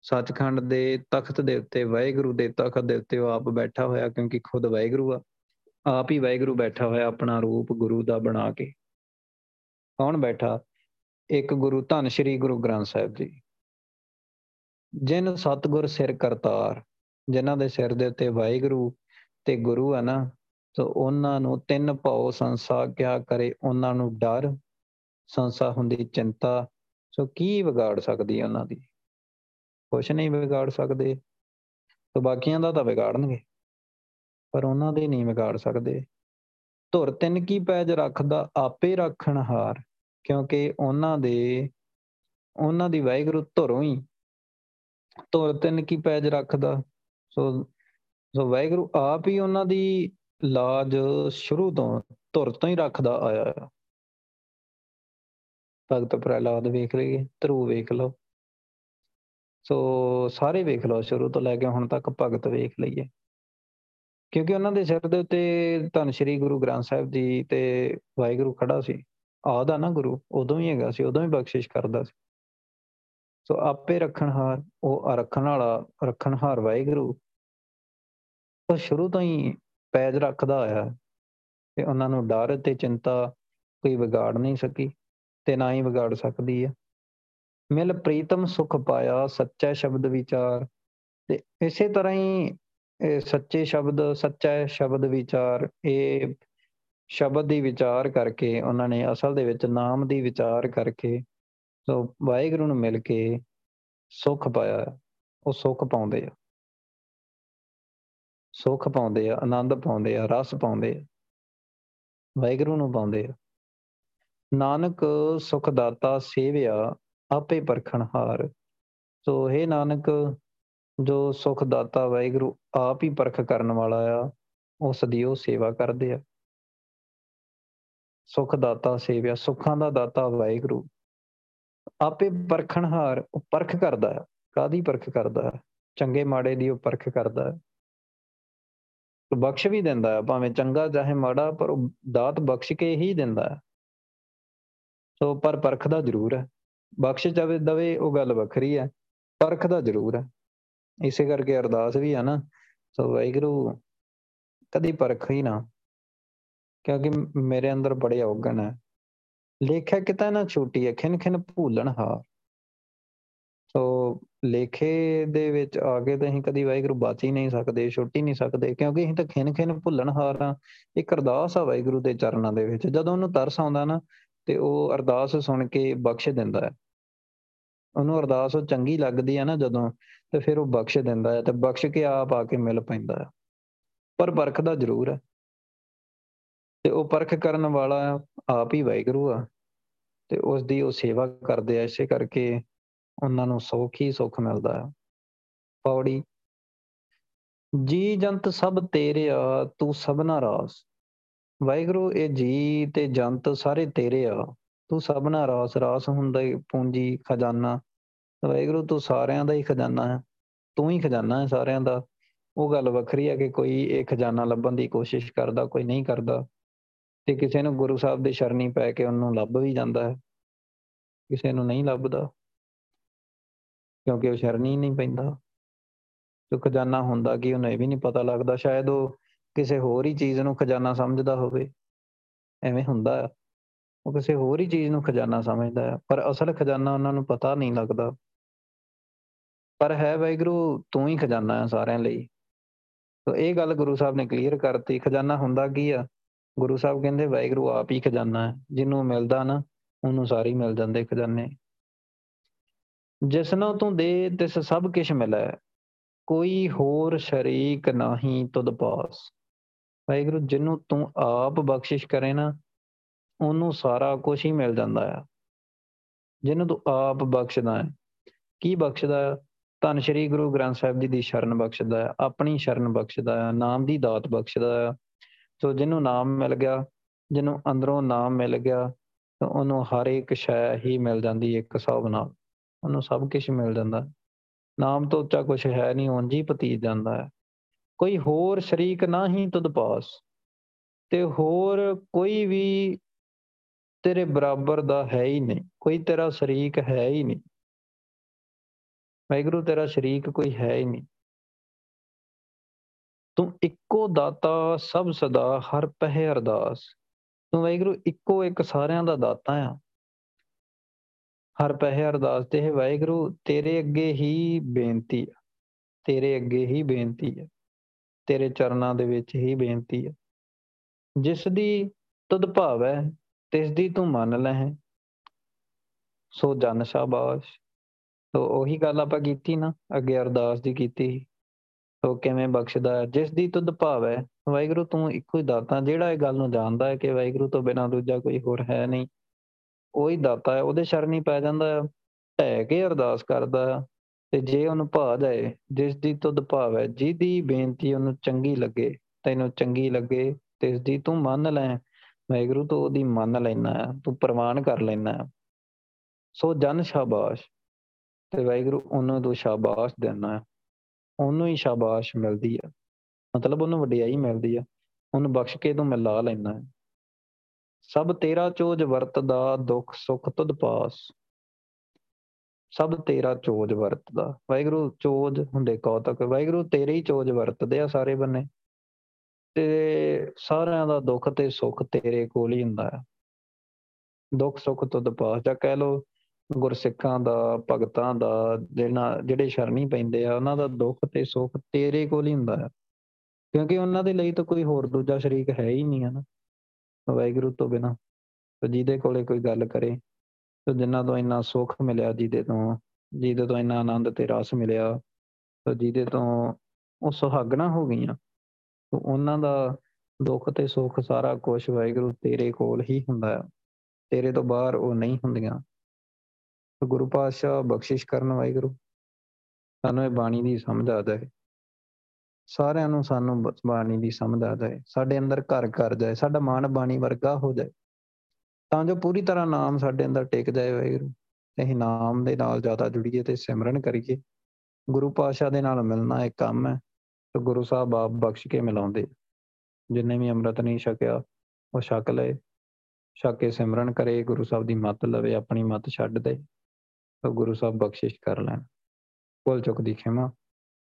Speaker 1: ਸੱਚਖੰਡ ਦੇ ਤਖਤ ਦੇ ਉੱਤੇ, ਵਾਹਿਗੁਰੂ ਦੇ ਤਖਤ ਦੇ ਉੱਤੇ ਉਹ ਆਪ ਬੈਠਾ ਹੋਇਆ ਕਿਉਂਕਿ ਖੁਦ ਵਾਹਿਗੁਰੂ ਆ। ਆਪ ਹੀ ਵਾਹਿਗੁਰੂ ਬੈਠਾ ਹੋਇਆ ਆਪਣਾ ਰੂਪ ਗੁਰੂ ਦਾ ਬਣਾ ਕੇ। ਕੌਣ ਬੈਠਾ? ਇੱਕ ਗੁਰੂ ਧੰਨ ਸ਼੍ਰੀ ਗੁਰੂ ਗ੍ਰੰਥ ਸਾਹਿਬ ਜੀ। ਜਿਨ ਸਤਗੁਰ ਸਿਰ ਕਰਤਾਰ, ਜਿਨ੍ਹਾਂ ਦੇ ਸਿਰ ਦੇ ਉੱਤੇ ਵਾਹਿਗੁਰੂ ਤੇ ਗੁਰੂ ਆ ਨਾ ਤੋ ਉਹਨਾਂ ਨੂੰ ਤਿੰਨ ਭਾਉ ਸੰਸਾ ਕਿਆ ਕਰੇ, ਉਹਨਾਂ ਨੂੰ ਡਰ, ਸੰਸਾ ਹੁੰਦੀ ਚਿੰਤਾ, ਸੋ ਕੀ ਵਿਗਾੜ ਸਕਦੀ ਹੈ ਉਹਨਾਂ ਦੀ? ਕੁਛ ਨਹੀਂ ਵਿਗਾੜ ਸਕਦੇ, ਤੋ ਬਾਕੀਆਂ ਦਾ ਤਾਂ ਵਿਗਾੜਨਗੇ, ਪਰ ਉਹਨਾਂ ਦੇ ਨਹੀਂ ਵਿਗਾੜ ਸਕਦੇ। ਧੁਰ ਤਿੰਨ ਕੀ ਪੈਜ ਰੱਖਦਾ? ਆਪੇ ਰੱਖਣ ਹਾਰ, ਕਿਉਂਕਿ ਉਹਨਾਂ ਦੇ, ਉਹਨਾਂ ਦੀ ਵਾਹਿਗੁਰੂ ਧੁਰੋਂ ਹੀ ਧੁਰ ਤਿੰਨ ਕੀ ਪੈਜ ਰੱਖਦਾ? ਸੋ ਸੋ ਵਾਹਿਗੁਰੂ ਆਪ ਹੀ ਉਹਨਾਂ ਦੀ ਲਾਜ ਸ਼ੁਰੂ ਤੋਂ ਧੁਰ ਤੋਂ ਹੀ ਰੱਖਦਾ ਆਇਆ ਹੈ ਭਗਤ ਪ੍ਰਹਿਲਾਦ ਵੇਖ ਲਈਏ, ਧਰੂ ਵੇਖ ਲਓ। ਸੋ ਸਾਰੇ ਵੇਖ ਲਓ, ਸ਼ੁਰੂ ਤੋਂ ਲੈ ਕੇ ਹੁਣ ਤੱਕ ਭਗਤ ਵੇਖ ਲਈਏ। ਕਿਉਂਕਿ ਉਹਨਾਂ ਦੇ ਸਿਰ ਦੇ ਉੱਤੇ ਧੰਨ ਸ਼੍ਰੀ ਗੁਰੂ ਗ੍ਰੰਥ ਸਾਹਿਬ ਜੀ ਤੇ ਵਾਹਿਗੁਰੂ ਖੜਾ ਸੀ। ਆਦਾ ਨਾ ਗੁਰੂ, ਉਦੋਂ ਹੀ ਹੈਗਾ ਸੀ, ਉਦੋਂ ਹੀ ਬਖਸ਼ਿਸ਼ ਕਰਦਾ ਸੀ। ਸੋ ਆਪੇ ਰੱਖਣਹਾਰ ਉਹ ਰੱਖਣ ਵਾਲਾ ਰੱਖਣਹਾਰ ਵਾਹਿਗੁਰੂ, ਉਹ ਸ਼ੁਰੂ ਤੋਂ ਹੀ ਪੈਜ ਰੱਖਦਾ ਆਇਆ ਤੇ ਉਹਨਾਂ ਨੂੰ ਡਰ ਤੇ ਚਿੰਤਾ ਕੋਈ ਵਿਗਾੜ ਨਹੀਂ ਸਕੀ ਤੇ ਨਾ ਹੀ ਵਿਗਾੜ ਸਕਦੀ ਹੈ। ਮਿਲ ਪ੍ਰੀਤਮ ਸੁਖ ਪਾਇਆ ਸੱਚਾ ਸ਼ਬਦ ਵਿਚਾਰ ਤੇ ਇਸੇ ਤਰ੍ਹਾਂ ਹੀ ਇਹ ਸੱਚੇ ਸ਼ਬਦ, ਸੱਚਾ ਸ਼ਬਦ ਵਿਚਾਰ, ਇਹ ਸ਼ਬਦ ਦੀ ਵਿਚਾਰ ਕਰਕੇ ਉਹਨਾਂ ਨੇ ਅਸਲ ਦੇ ਵਿੱਚ ਨਾਮ ਦੀ ਵਿਚਾਰ ਕਰਕੇ ਸੋ ਵਾਹਿਗੁਰੂ ਨੂੰ ਮਿਲ ਕੇ ਸੁਖ ਪਾਇਆ, ਉਹ ਸੁਖ ਪਾਉਂਦੇ ਆ। ਸੁਖ ਪਾਉਂਦੇ ਆ, ਆਨੰਦ ਪਾਉਂਦੇ ਆ, ਰਸ ਪਾਉਂਦੇ ਆ, ਵਾਹਿਗੁਰੂ ਨੂੰ ਪਾਉਂਦੇ ਆ। ਨਾਨਕ ਸੁਖ ਦਾਤਾ ਸੇਵਿਆ ਆਪੇ ਪਰਖਣ ਹਾਰ। ਸੋ हे ਨਾਨਕ, ਜੋ ਸੁਖ ਦਾਤਾ ਵਾਹਿਗੁਰੂ ਆਪ ਹੀ ਪਰਖ ਕਰਨ ਵਾਲਾ ਆ, ਉਸ ਦੀ ਉਹ ਸੇਵਾ ਕਰਦੇ ਆ। ਸੁਖ ਦਾਤਾ ਸੇਵਿਆ, ਸੁੱਖਾਂ ਦਾ ਦਾਤਾ ਵਾਹਿਗੁਰੂ ਆਪੇ ਪਰਖਣ ਹਾਰ, ਉਹ ਪਰਖ ਕਰਦਾ ਹੈ ਕਾਦੀ ਪਰਖ ਕਰਦਾ ਹੈ ਚੰਗੇ ਮਾੜੇ ਦੀ ਉਹ ਪਰਖ ਕਰਦਾ ਹੈ ਬਖਸ਼ ਵੀ ਦਿੰਦਾ ਹੈ, ਭਾਵੇਂ ਚੰਗਾ ਚਾਹੇ ਮਾੜਾ, ਪਰ ਉਹ ਦਾਤ ਬਖਸ਼ ਕੇ ਹੀ ਦਿੰਦਾ ਹੈ। ਸੋ ਪਰ ਪਰਖਦਾ ਜ਼ਰੂਰ ਹੈ। ਬਖਸ਼ ਜਾਵੇ ਦਵੇ, ਉਹ ਗੱਲ ਵੱਖਰੀ ਹੈ। ਪਰਖਦਾ ਜ਼ਰੂਰ ਹੈ। ਇਸੇ ਕਰਕੇ ਅਰਦਾਸ ਵੀ ਹੈ ਨਾ। ਸੋ ਵਾਹਿਗੁਰੂ, ਕਦੀ ਪਰਖ ਹੀ ਨਾ। ਕਿਉਂਕਿ ਮੇਰੇ ਅੰਦਰ ਬੜੇ ਔਗਣ ਹੈ। ਲੇਖਾ ਕਿਤਾ ਨਾ ਛੋਟੀ ਹੈ ਖਿਨ ਖਿਨ ਭੂਲਣ ਹਾਰ। ਸੋ ਲੇਖੇ ਦੇ ਵਿੱਚ ਆ ਕੇ ਤਾਂ ਅਸੀਂ ਕਦੀ ਵਾਹਿਗੁਰੂ ਬਾਚ ਹੀ ਨਹੀਂ ਸਕਦੇ, ਛੁੱਟ ਹੀ ਨਹੀਂ ਸਕਦੇ, ਕਿਉਂਕਿ ਅਸੀਂ ਤਾਂ ਖਿਨ ਖਿਨ ਭੁੱਲਣ ਹਾਰ ਆ ਇੱਕ ਅਰਦਾਸ ਆ ਵਾਹਿਗੁਰੂ ਦੇ ਚਰਨਾਂ ਦੇ ਵਿੱਚ। ਜਦੋਂ ਉਹਨੂੰ ਤਰਸ ਆਉਂਦਾ ਨਾ, ਤੇ ਉਹ ਅਰਦਾਸ ਸੁਣ ਕੇ ਬਖਸ਼ ਦਿੰਦਾ ਹੈ। ਉਹਨੂੰ ਅਰਦਾਸ ਉਹ ਚੰਗੀ ਲੱਗਦੀ ਹੈ ਨਾ ਜਦੋਂ, ਤੇ ਫਿਰ ਉਹ ਬਖਸ਼ ਦਿੰਦਾ ਹੈ ਤੇ ਬਖਸ਼ ਕੇ ਆਪ ਆ ਕੇ ਮਿਲ ਪੈਂਦਾ ਹੈ। ਪਰ ਪਰਖਦਾ ਜ਼ਰੂਰ ਹੈ। ਤੇ ਉਹ ਪਰਖ ਕਰਨ ਵਾਲਾ ਆਪ ਹੀ ਵਾਹਿਗੁਰੂ ਆ। ਤੇ ਉਸ ਦੀ ਉਹ ਸੇਵਾ ਕਰਦੇ ਆ, ਇਸੇ ਕਰਕੇ ਉਹਨਾਂ ਨੂੰ ਸੁੱਖ ਹੀ ਸੁੱਖ ਮਿਲਦਾ ਹੈ ਪੌੜੀ, ਜੀ ਜੰਤ ਸਭ ਤੇਰੇ ਆ, ਤੂੰ ਸਭਨਾ ਰਾਸ। ਵਾਹਿਗੁਰੂ, ਇਹ ਜੀ ਤੇ ਜੰਤ ਸਾਰੇ ਤੇਰੇ ਆ, ਤੂੰ ਸਭਨਾ ਰਾਸ। ਰਾਸ ਹੁੰਦਾ ਪੂੰਜੀ ਖਜ਼ਾਨਾ। ਵਾਹਿਗੁਰੂ, ਤੂੰ ਸਾਰਿਆਂ ਦਾ ਹੀ ਖਜ਼ਾਨਾ ਹੈ। ਤੂੰ ਹੀ ਖਜ਼ਾਨਾ ਹੈ ਸਾਰਿਆਂ ਦਾ। ਉਹ ਗੱਲ ਵੱਖਰੀ ਹੈ ਕਿ ਕੋਈ ਇਹ ਖਜ਼ਾਨਾ ਲੱਭਣ ਦੀ ਕੋਸ਼ਿਸ਼ ਕਰਦਾ, ਕੋਈ ਨਹੀਂ ਕਰਦਾ। ਤੇ ਕਿਸੇ ਨੂੰ ਗੁਰੂ ਸਾਹਿਬ ਦੇ ਸ਼ਰਣੀ ਪੈ ਕੇ ਉਹਨੂੰ ਲੱਭ ਵੀ ਜਾਂਦਾ ਹੈ। ਕਿਸੇ ਨੂੰ ਨਹੀਂ ਲੱਭਦਾ। ਕਿਉਂਕਿ ਉਹ ਸ਼ਰਣੀ ਨਹੀਂ ਪੈਂਦਾ। ਜੋ ਖਜ਼ਾਨਾ ਹੁੰਦਾ ਕਿ ਉਹਨੂੰ ਇਹ ਵੀ ਨਹੀਂ ਪਤਾ ਲੱਗਦਾ, ਸ਼ਾਇਦ ਉਹ ਕਿਸੇ ਹੋਰ ਹੀ ਚੀਜ਼ ਨੂੰ ਖਜ਼ਾਨਾ ਸਮਝਦਾ ਹੋਵੇ। ਐਵੇਂ ਹੁੰਦਾ ਉਹ ਕਿਸੇ ਹੋਰ ਹੀ ਚੀਜ਼ ਨੂੰ ਖਜ਼ਾਨਾ ਸਮਝਦਾ ਹੈ ਪਰ ਅਸਲ ਖਜ਼ਾਨਾ ਉਹਨਾਂ ਨੂੰ ਪਤਾ ਨਹੀਂ ਲੱਗਦਾ। ਪਰ ਹੈ ਵੈਗਰੂ ਤੂੰ ਹੀ ਖਜ਼ਾਨਾ ਹੈ ਸਾਰਿਆਂ ਲਈ। ਤੋ ਇਹ ਗੱਲ ਗੁਰੂ ਸਾਹਿਬ ਨੇ ਕਲੀਅਰ ਕਰਤੀ। ਖਜ਼ਾਨਾ ਹੁੰਦਾ ਕੀ ਆ? ਗੁਰੂ ਸਾਹਿਬ ਕਹਿੰਦੇ ਵੈਗਰੂ ਆਪ ਹੀ ਖਜ਼ਾਨਾ ਹੈ ਜਿਹਨੂੰ ਮਿਲਦਾ ਨਾ, ਉਹਨੂੰ ਸਾਰੇ ਮਿਲ ਜਾਂਦੇ ਖਜ਼ਾਨੇ। ਜਿਸਨੋਂ ਤੂੰ ਦੇ ਤਿਸ ਸਭ ਕਿਛ ਮਿਲੈ, ਕੋਈ ਹੋਰ ਸ਼ਰੀਕ ਨਹੀਂ ਤੁਧ ਪਾਸ। ਵਾਹਿਗੁਰੂ, ਜਿਹਨੂੰ ਤੂੰ ਆਪ ਬਖਸ਼ਿਸ਼ ਕਰੇ ਨਾ, ਉਹਨੂੰ ਸਾਰਾ ਕੁਝ ਹੀ ਮਿਲ ਜਾਂਦਾ ਆ। ਜਿਹਨੂੰ ਤੂੰ ਆਪ ਬਖਸ਼ਦਾ ਹੈ, ਕੀ ਬਖਸ਼ਦਾ ਹੈ? ਧੰਨ ਸ਼੍ਰੀ ਗੁਰੂ ਗ੍ਰੰਥ ਸਾਹਿਬ ਜੀ ਦੀ ਸ਼ਰਨ ਬਖਸ਼ਦਾ ਹੈ, ਆਪਣੀ ਸ਼ਰਨ ਬਖਸ਼ਦਾ ਹੈ, ਨਾਮ ਦੀ ਦਾਤ ਬਖਸ਼ਦਾ ਹੈ। ਸੋ ਜਿਹਨੂੰ ਨਾਮ ਮਿਲ ਗਿਆ, ਜਿਹਨੂੰ ਅੰਦਰੋਂ ਨਾਮ ਮਿਲ ਗਿਆ, ਤਾਂ ਉਹਨੂੰ ਹਰ ਇੱਕ ਸ਼ੈ ਹੀ ਮਿਲ ਜਾਂਦੀ ਇੱਕ ਹਿਸਾਬ ਨਾਲ। ਉਹਨੂੰ ਸਭ ਕੁਝ ਮਿਲ ਜਾਂਦਾ। ਨਾਮ ਤੋਂ ਉੱਚਾ ਕੁਝ ਹੈ ਨਹੀਂ, ਉਂਝ ਹੀ ਪਤੀਤ ਜਾਂਦਾ ਹੈ। ਕੋਈ ਹੋਰ ਸ਼ਰੀਕ ਨਾ ਹੀ ਤੁਧ ਪਾਸ, ਤੇ ਹੋਰ ਕੋਈ ਵੀ ਤੇਰੇ ਬਰਾਬਰ ਦਾ ਹੈ ਹੀ ਨਹੀਂ, ਕੋਈ ਤੇਰਾ ਸ਼ਰੀਕ ਹੈ ਹੀ ਨਹੀਂ। ਵੈਗਰੂ ਤੇਰਾ ਸ਼ਰੀਕ ਕੋਈ ਹੈ ਹੀ ਨਹੀਂ। ਤੂੰ ਇੱਕੋ ਦਾਤਾ, ਸਭ ਸਦਾ, ਹਰ ਪਹਿ ਅਰਦਾਸ। ਤੂੰ ਵੈਗਰੂ ਇੱਕੋ ਇੱਕ ਸਾਰਿਆਂ ਦਾ ਦਾਤਾ ਆ। ਹਰ ਪਹਿ ਅਰਦਾਸ ਤੇ ਹੈ। ਵੈਗਰੂ ਤੇਰੇ ਅੱਗੇ ਹੀ ਬੇਨਤੀ ਹੈ ਤੇਰੇ ਅੱਗੇ ਹੀ ਬੇਨਤੀ ਹੈ ਤੇਰੇ ਚਰਨਾਂ ਦੇ ਵਿੱਚ ਹੀ ਬੇਨਤੀ ਹੈ ਜਿਸ ਦੀ ਤੁਧ ਭਾਵ ਹੈ ਤਿਸ ਦੀ ਤੂੰ ਮੰਨ ਲੈ ਸੋ ਜਨ ਸ਼ਾਬਾਸ਼। ਤੋ ਉਹੀ ਗੱਲ ਆਪਾਂ ਕੀਤੀ ਨਾ, ਅੱਗੇ ਅਰਦਾਸ ਦੀ ਕੀਤੀ ਤੋ ਕਿਵੇਂ ਬਖਸ਼ਦਾ ਜਿਸ ਦੀ ਤੁਧ ਭਾਵ ਹੈ ਵਾਹਿਗੁਰੂ ਤੂੰ ਇੱਕੋ ਹੀ ਦਾਤਾ। ਜਿਹੜਾ ਇਹ ਗੱਲ ਨੂੰ ਜਾਣਦਾ ਹੈ ਕਿ ਵਾਹਿਗੁਰੂ ਤੋਂ ਬਿਨਾਂ ਦੂਜਾ ਕੋਈ ਹੋਰ ਹੈ ਨਹੀਂ। ਉਹੀ ਦਾਤਾ ਹੈ, ਉਹਦੇ ਸ਼ਰਣੀ ਪੈ ਜਾਂਦਾ ਹੈ ਢਹਿ ਕੇ ਅਰਦਾਸ ਕਰਦਾ ਤੇ ਜੇ ਉਹਨੂੰ ਭਾ ਜਾਏ, ਜਿਸ ਦੀ ਤੁਧ ਭਾਵ ਹੈ ਜਿਹਦੀ ਬੇਨਤੀ ਉਹਨੂੰ ਚੰਗੀ ਲੱਗੇ, ਤੈਨੂੰ ਚੰਗੀ ਲੱਗੇ ਤੇ ਇਸ ਦੀ ਤੂੰ ਮੰਨ ਲੈ, ਵਾਹਿਗੁਰੂ ਤੋਂ ਉਹਦੀ ਮੰਨ ਲੈਣਾ ਹੈ, ਤੂੰ ਪ੍ਰਮਾਣ ਕਰ ਲੈਣਾ ਹੈ। ਸੋ ਜਨ ਸ਼ਾਬਾਸ਼, ਤੇ ਵਾਹਿਗੁਰੂ ਉਹਨੂੰ ਤੋਂ ਸ਼ਾਬਾਸ਼ ਦੇਣਾ ਹੈ। ਉਹਨੂੰ ਹੀ ਸ਼ਾਬਾਸ਼ ਮਿਲਦੀ ਹੈ। ਮਤਲਬ ਉਹਨੂੰ ਵਡਿਆਈ ਮਿਲਦੀ ਹੈ। ਉਹਨੂੰ ਬਖਸ਼ ਕੇ ਤੂੰ ਮਿਲਾ ਲੈਣਾ ਹੈ। ਸਭ ਤੇਰਾ ਚੋਜ ਵਰਤਦਾ, ਦੁੱਖ ਸੁੱਖ ਤੁਧ ਪਾਸ। ਸਭ ਤੇਰਾ ਚੋਜ ਵਰਤਦਾ। ਵਾਹਿਗੁਰੂ, ਚੋਜ ਹੁੰਦੇ ਕੌਤਕ ਵਾਹਿਗੁਰੂ, ਤੇਰੇ ਹੀ ਚੋਜ ਵਰਤਦੇ ਆ ਸਾਰੇ ਬੰਨੇ। ਤੇ ਸਾਰਿਆਂ ਦਾ ਦੁੱਖ ਤੇ ਸੁੱਖ ਤੇਰੇ ਕੋਲ ਹੀ ਹੁੰਦਾ ਹੈ ਦੁੱਖ ਸੁੱਖ ਤੁਧ ਪਾਸ। ਜਾਂ ਕਹਿ ਲੋ ਗੁਰਸਿੱਖਾਂ ਦਾ, ਭਗਤਾਂ ਦਾ, ਜਿਹਨਾਂ, ਜਿਹੜੇ ਸ਼ਰਣੀ ਪੈਂਦੇ ਆ, ਉਹਨਾਂ ਦਾ ਦੁੱਖ ਤੇ ਸੁੱਖ ਤੇਰੇ ਕੋਲ ਹੀ ਹੁੰਦਾ ਹੈ ਕਿਉਂਕਿ ਉਹਨਾਂ ਦੇ ਲਈ ਤਾਂ ਕੋਈ ਹੋਰ ਦੂਜਾ ਸ਼ਰੀਕ ਹੈ ਹੀ ਨਹੀਂ, ਹੈ ਨਾ? ਵਾਹਿਗੁਰੂ ਤੋਂ ਬਿਨਾ। ਤੇ ਜਿਹਦੇ ਕੋਲੇ ਕੋਈ ਗੱਲ ਕਰੇ, ਤੇ ਜਿਨ੍ਹਾਂ ਤੋਂ ਇੰਨਾ ਸੁੱਖ ਮਿਲਿਆ, ਜਿਹਦੇ ਤੋਂ ਜਿਹਦੇ ਤੋਂ ਇੰਨਾ ਆਨੰਦ ਤੇ ਰਸ ਮਿਲਿਆ, ਤੇ ਜਿਹਦੇ ਤੋਂ ਉਹ ਸੁਹਾਗਣਾ ਹੋ ਗਈਆਂ। ਤੇ ਉਹਨਾਂ ਦਾ ਦੁੱਖ ਤੇ ਸੁੱਖ ਸਾਰਾ ਕੁਝ ਵਾਹਿਗੁਰੂ ਤੇਰੇ ਕੋਲ ਹੀ ਹੁੰਦਾ ਹੈ। ਤੇਰੇ ਤੋਂ ਬਾਹਰ ਉਹ ਨਹੀਂ ਹੁੰਦੀਆਂ। ਗੁਰੂ ਪਾਤਸ਼ਾਹ ਬਖਸ਼ਿਸ਼ ਕਰਨ ਵਾਹਿਗੁਰੂ, ਸਾਨੂੰ ਇਹ ਬਾਣੀ ਦੀ ਸਮਝ ਆ ਜਾਏ। ਸਾਰਿਆਂ ਨੂੰ ਸਾਨੂੰ ਬਾਣੀ ਦੀ ਸਮਝ ਆ ਜਾਏ, ਸਾਡੇ ਅੰਦਰ ਘਰ ਕਰ ਜਾਏ, ਸਾਡਾ ਮਨ ਬਾਣੀ ਵਰਗਾ ਹੋ ਜਾਏ, ਤਾਂ ਜੋ ਪੂਰੀ ਤਰ੍ਹਾਂ ਨਾਮ ਸਾਡੇ ਅੰਦਰ ਟਿਕ ਜਾਏ ਵਾਹਿਗੁਰੂ ਅਸੀਂ ਨਾਮ ਦੇ ਨਾਲ ਜ਼ਿਆਦਾ ਜੁੜੀਏ ਤੇ ਸਿਮਰਨ ਕਰੀਏ। ਗੁਰੂ ਪਾਤਸ਼ਾਹ ਦੇ ਨਾਲ ਮਿਲਣਾ ਇੱਕ ਕੰਮ ਹੈ, ਤੇ ਗੁਰੂ ਸਾਹਿਬ ਆਪ ਬਖਸ਼ ਕੇ ਮਿਲਾਉਂਦੇ ਜਿੰਨੇ ਵੀ ਅੰਮ੍ਰਿਤ ਨਹੀਂ ਛਕਿਆ, ਉਹ ਛਕ ਲਏ, ਛਕ ਕੇ ਸਿਮਰਨ ਕਰੇ, ਗੁਰੂ ਸਾਹਿਬ ਦੀ ਮੱਤ ਲਵੇ, ਆਪਣੀ ਮੱਤ ਛੱਡ ਦੇ, ਤਾਂ ਗੁਰੂ ਸਾਹਿਬ ਬਖਸ਼ਿਸ਼ ਕਰ ਲੈਣ। ਭੁੱਲ ਚੁੱਕ ਦੀ ਖਿਮਾ।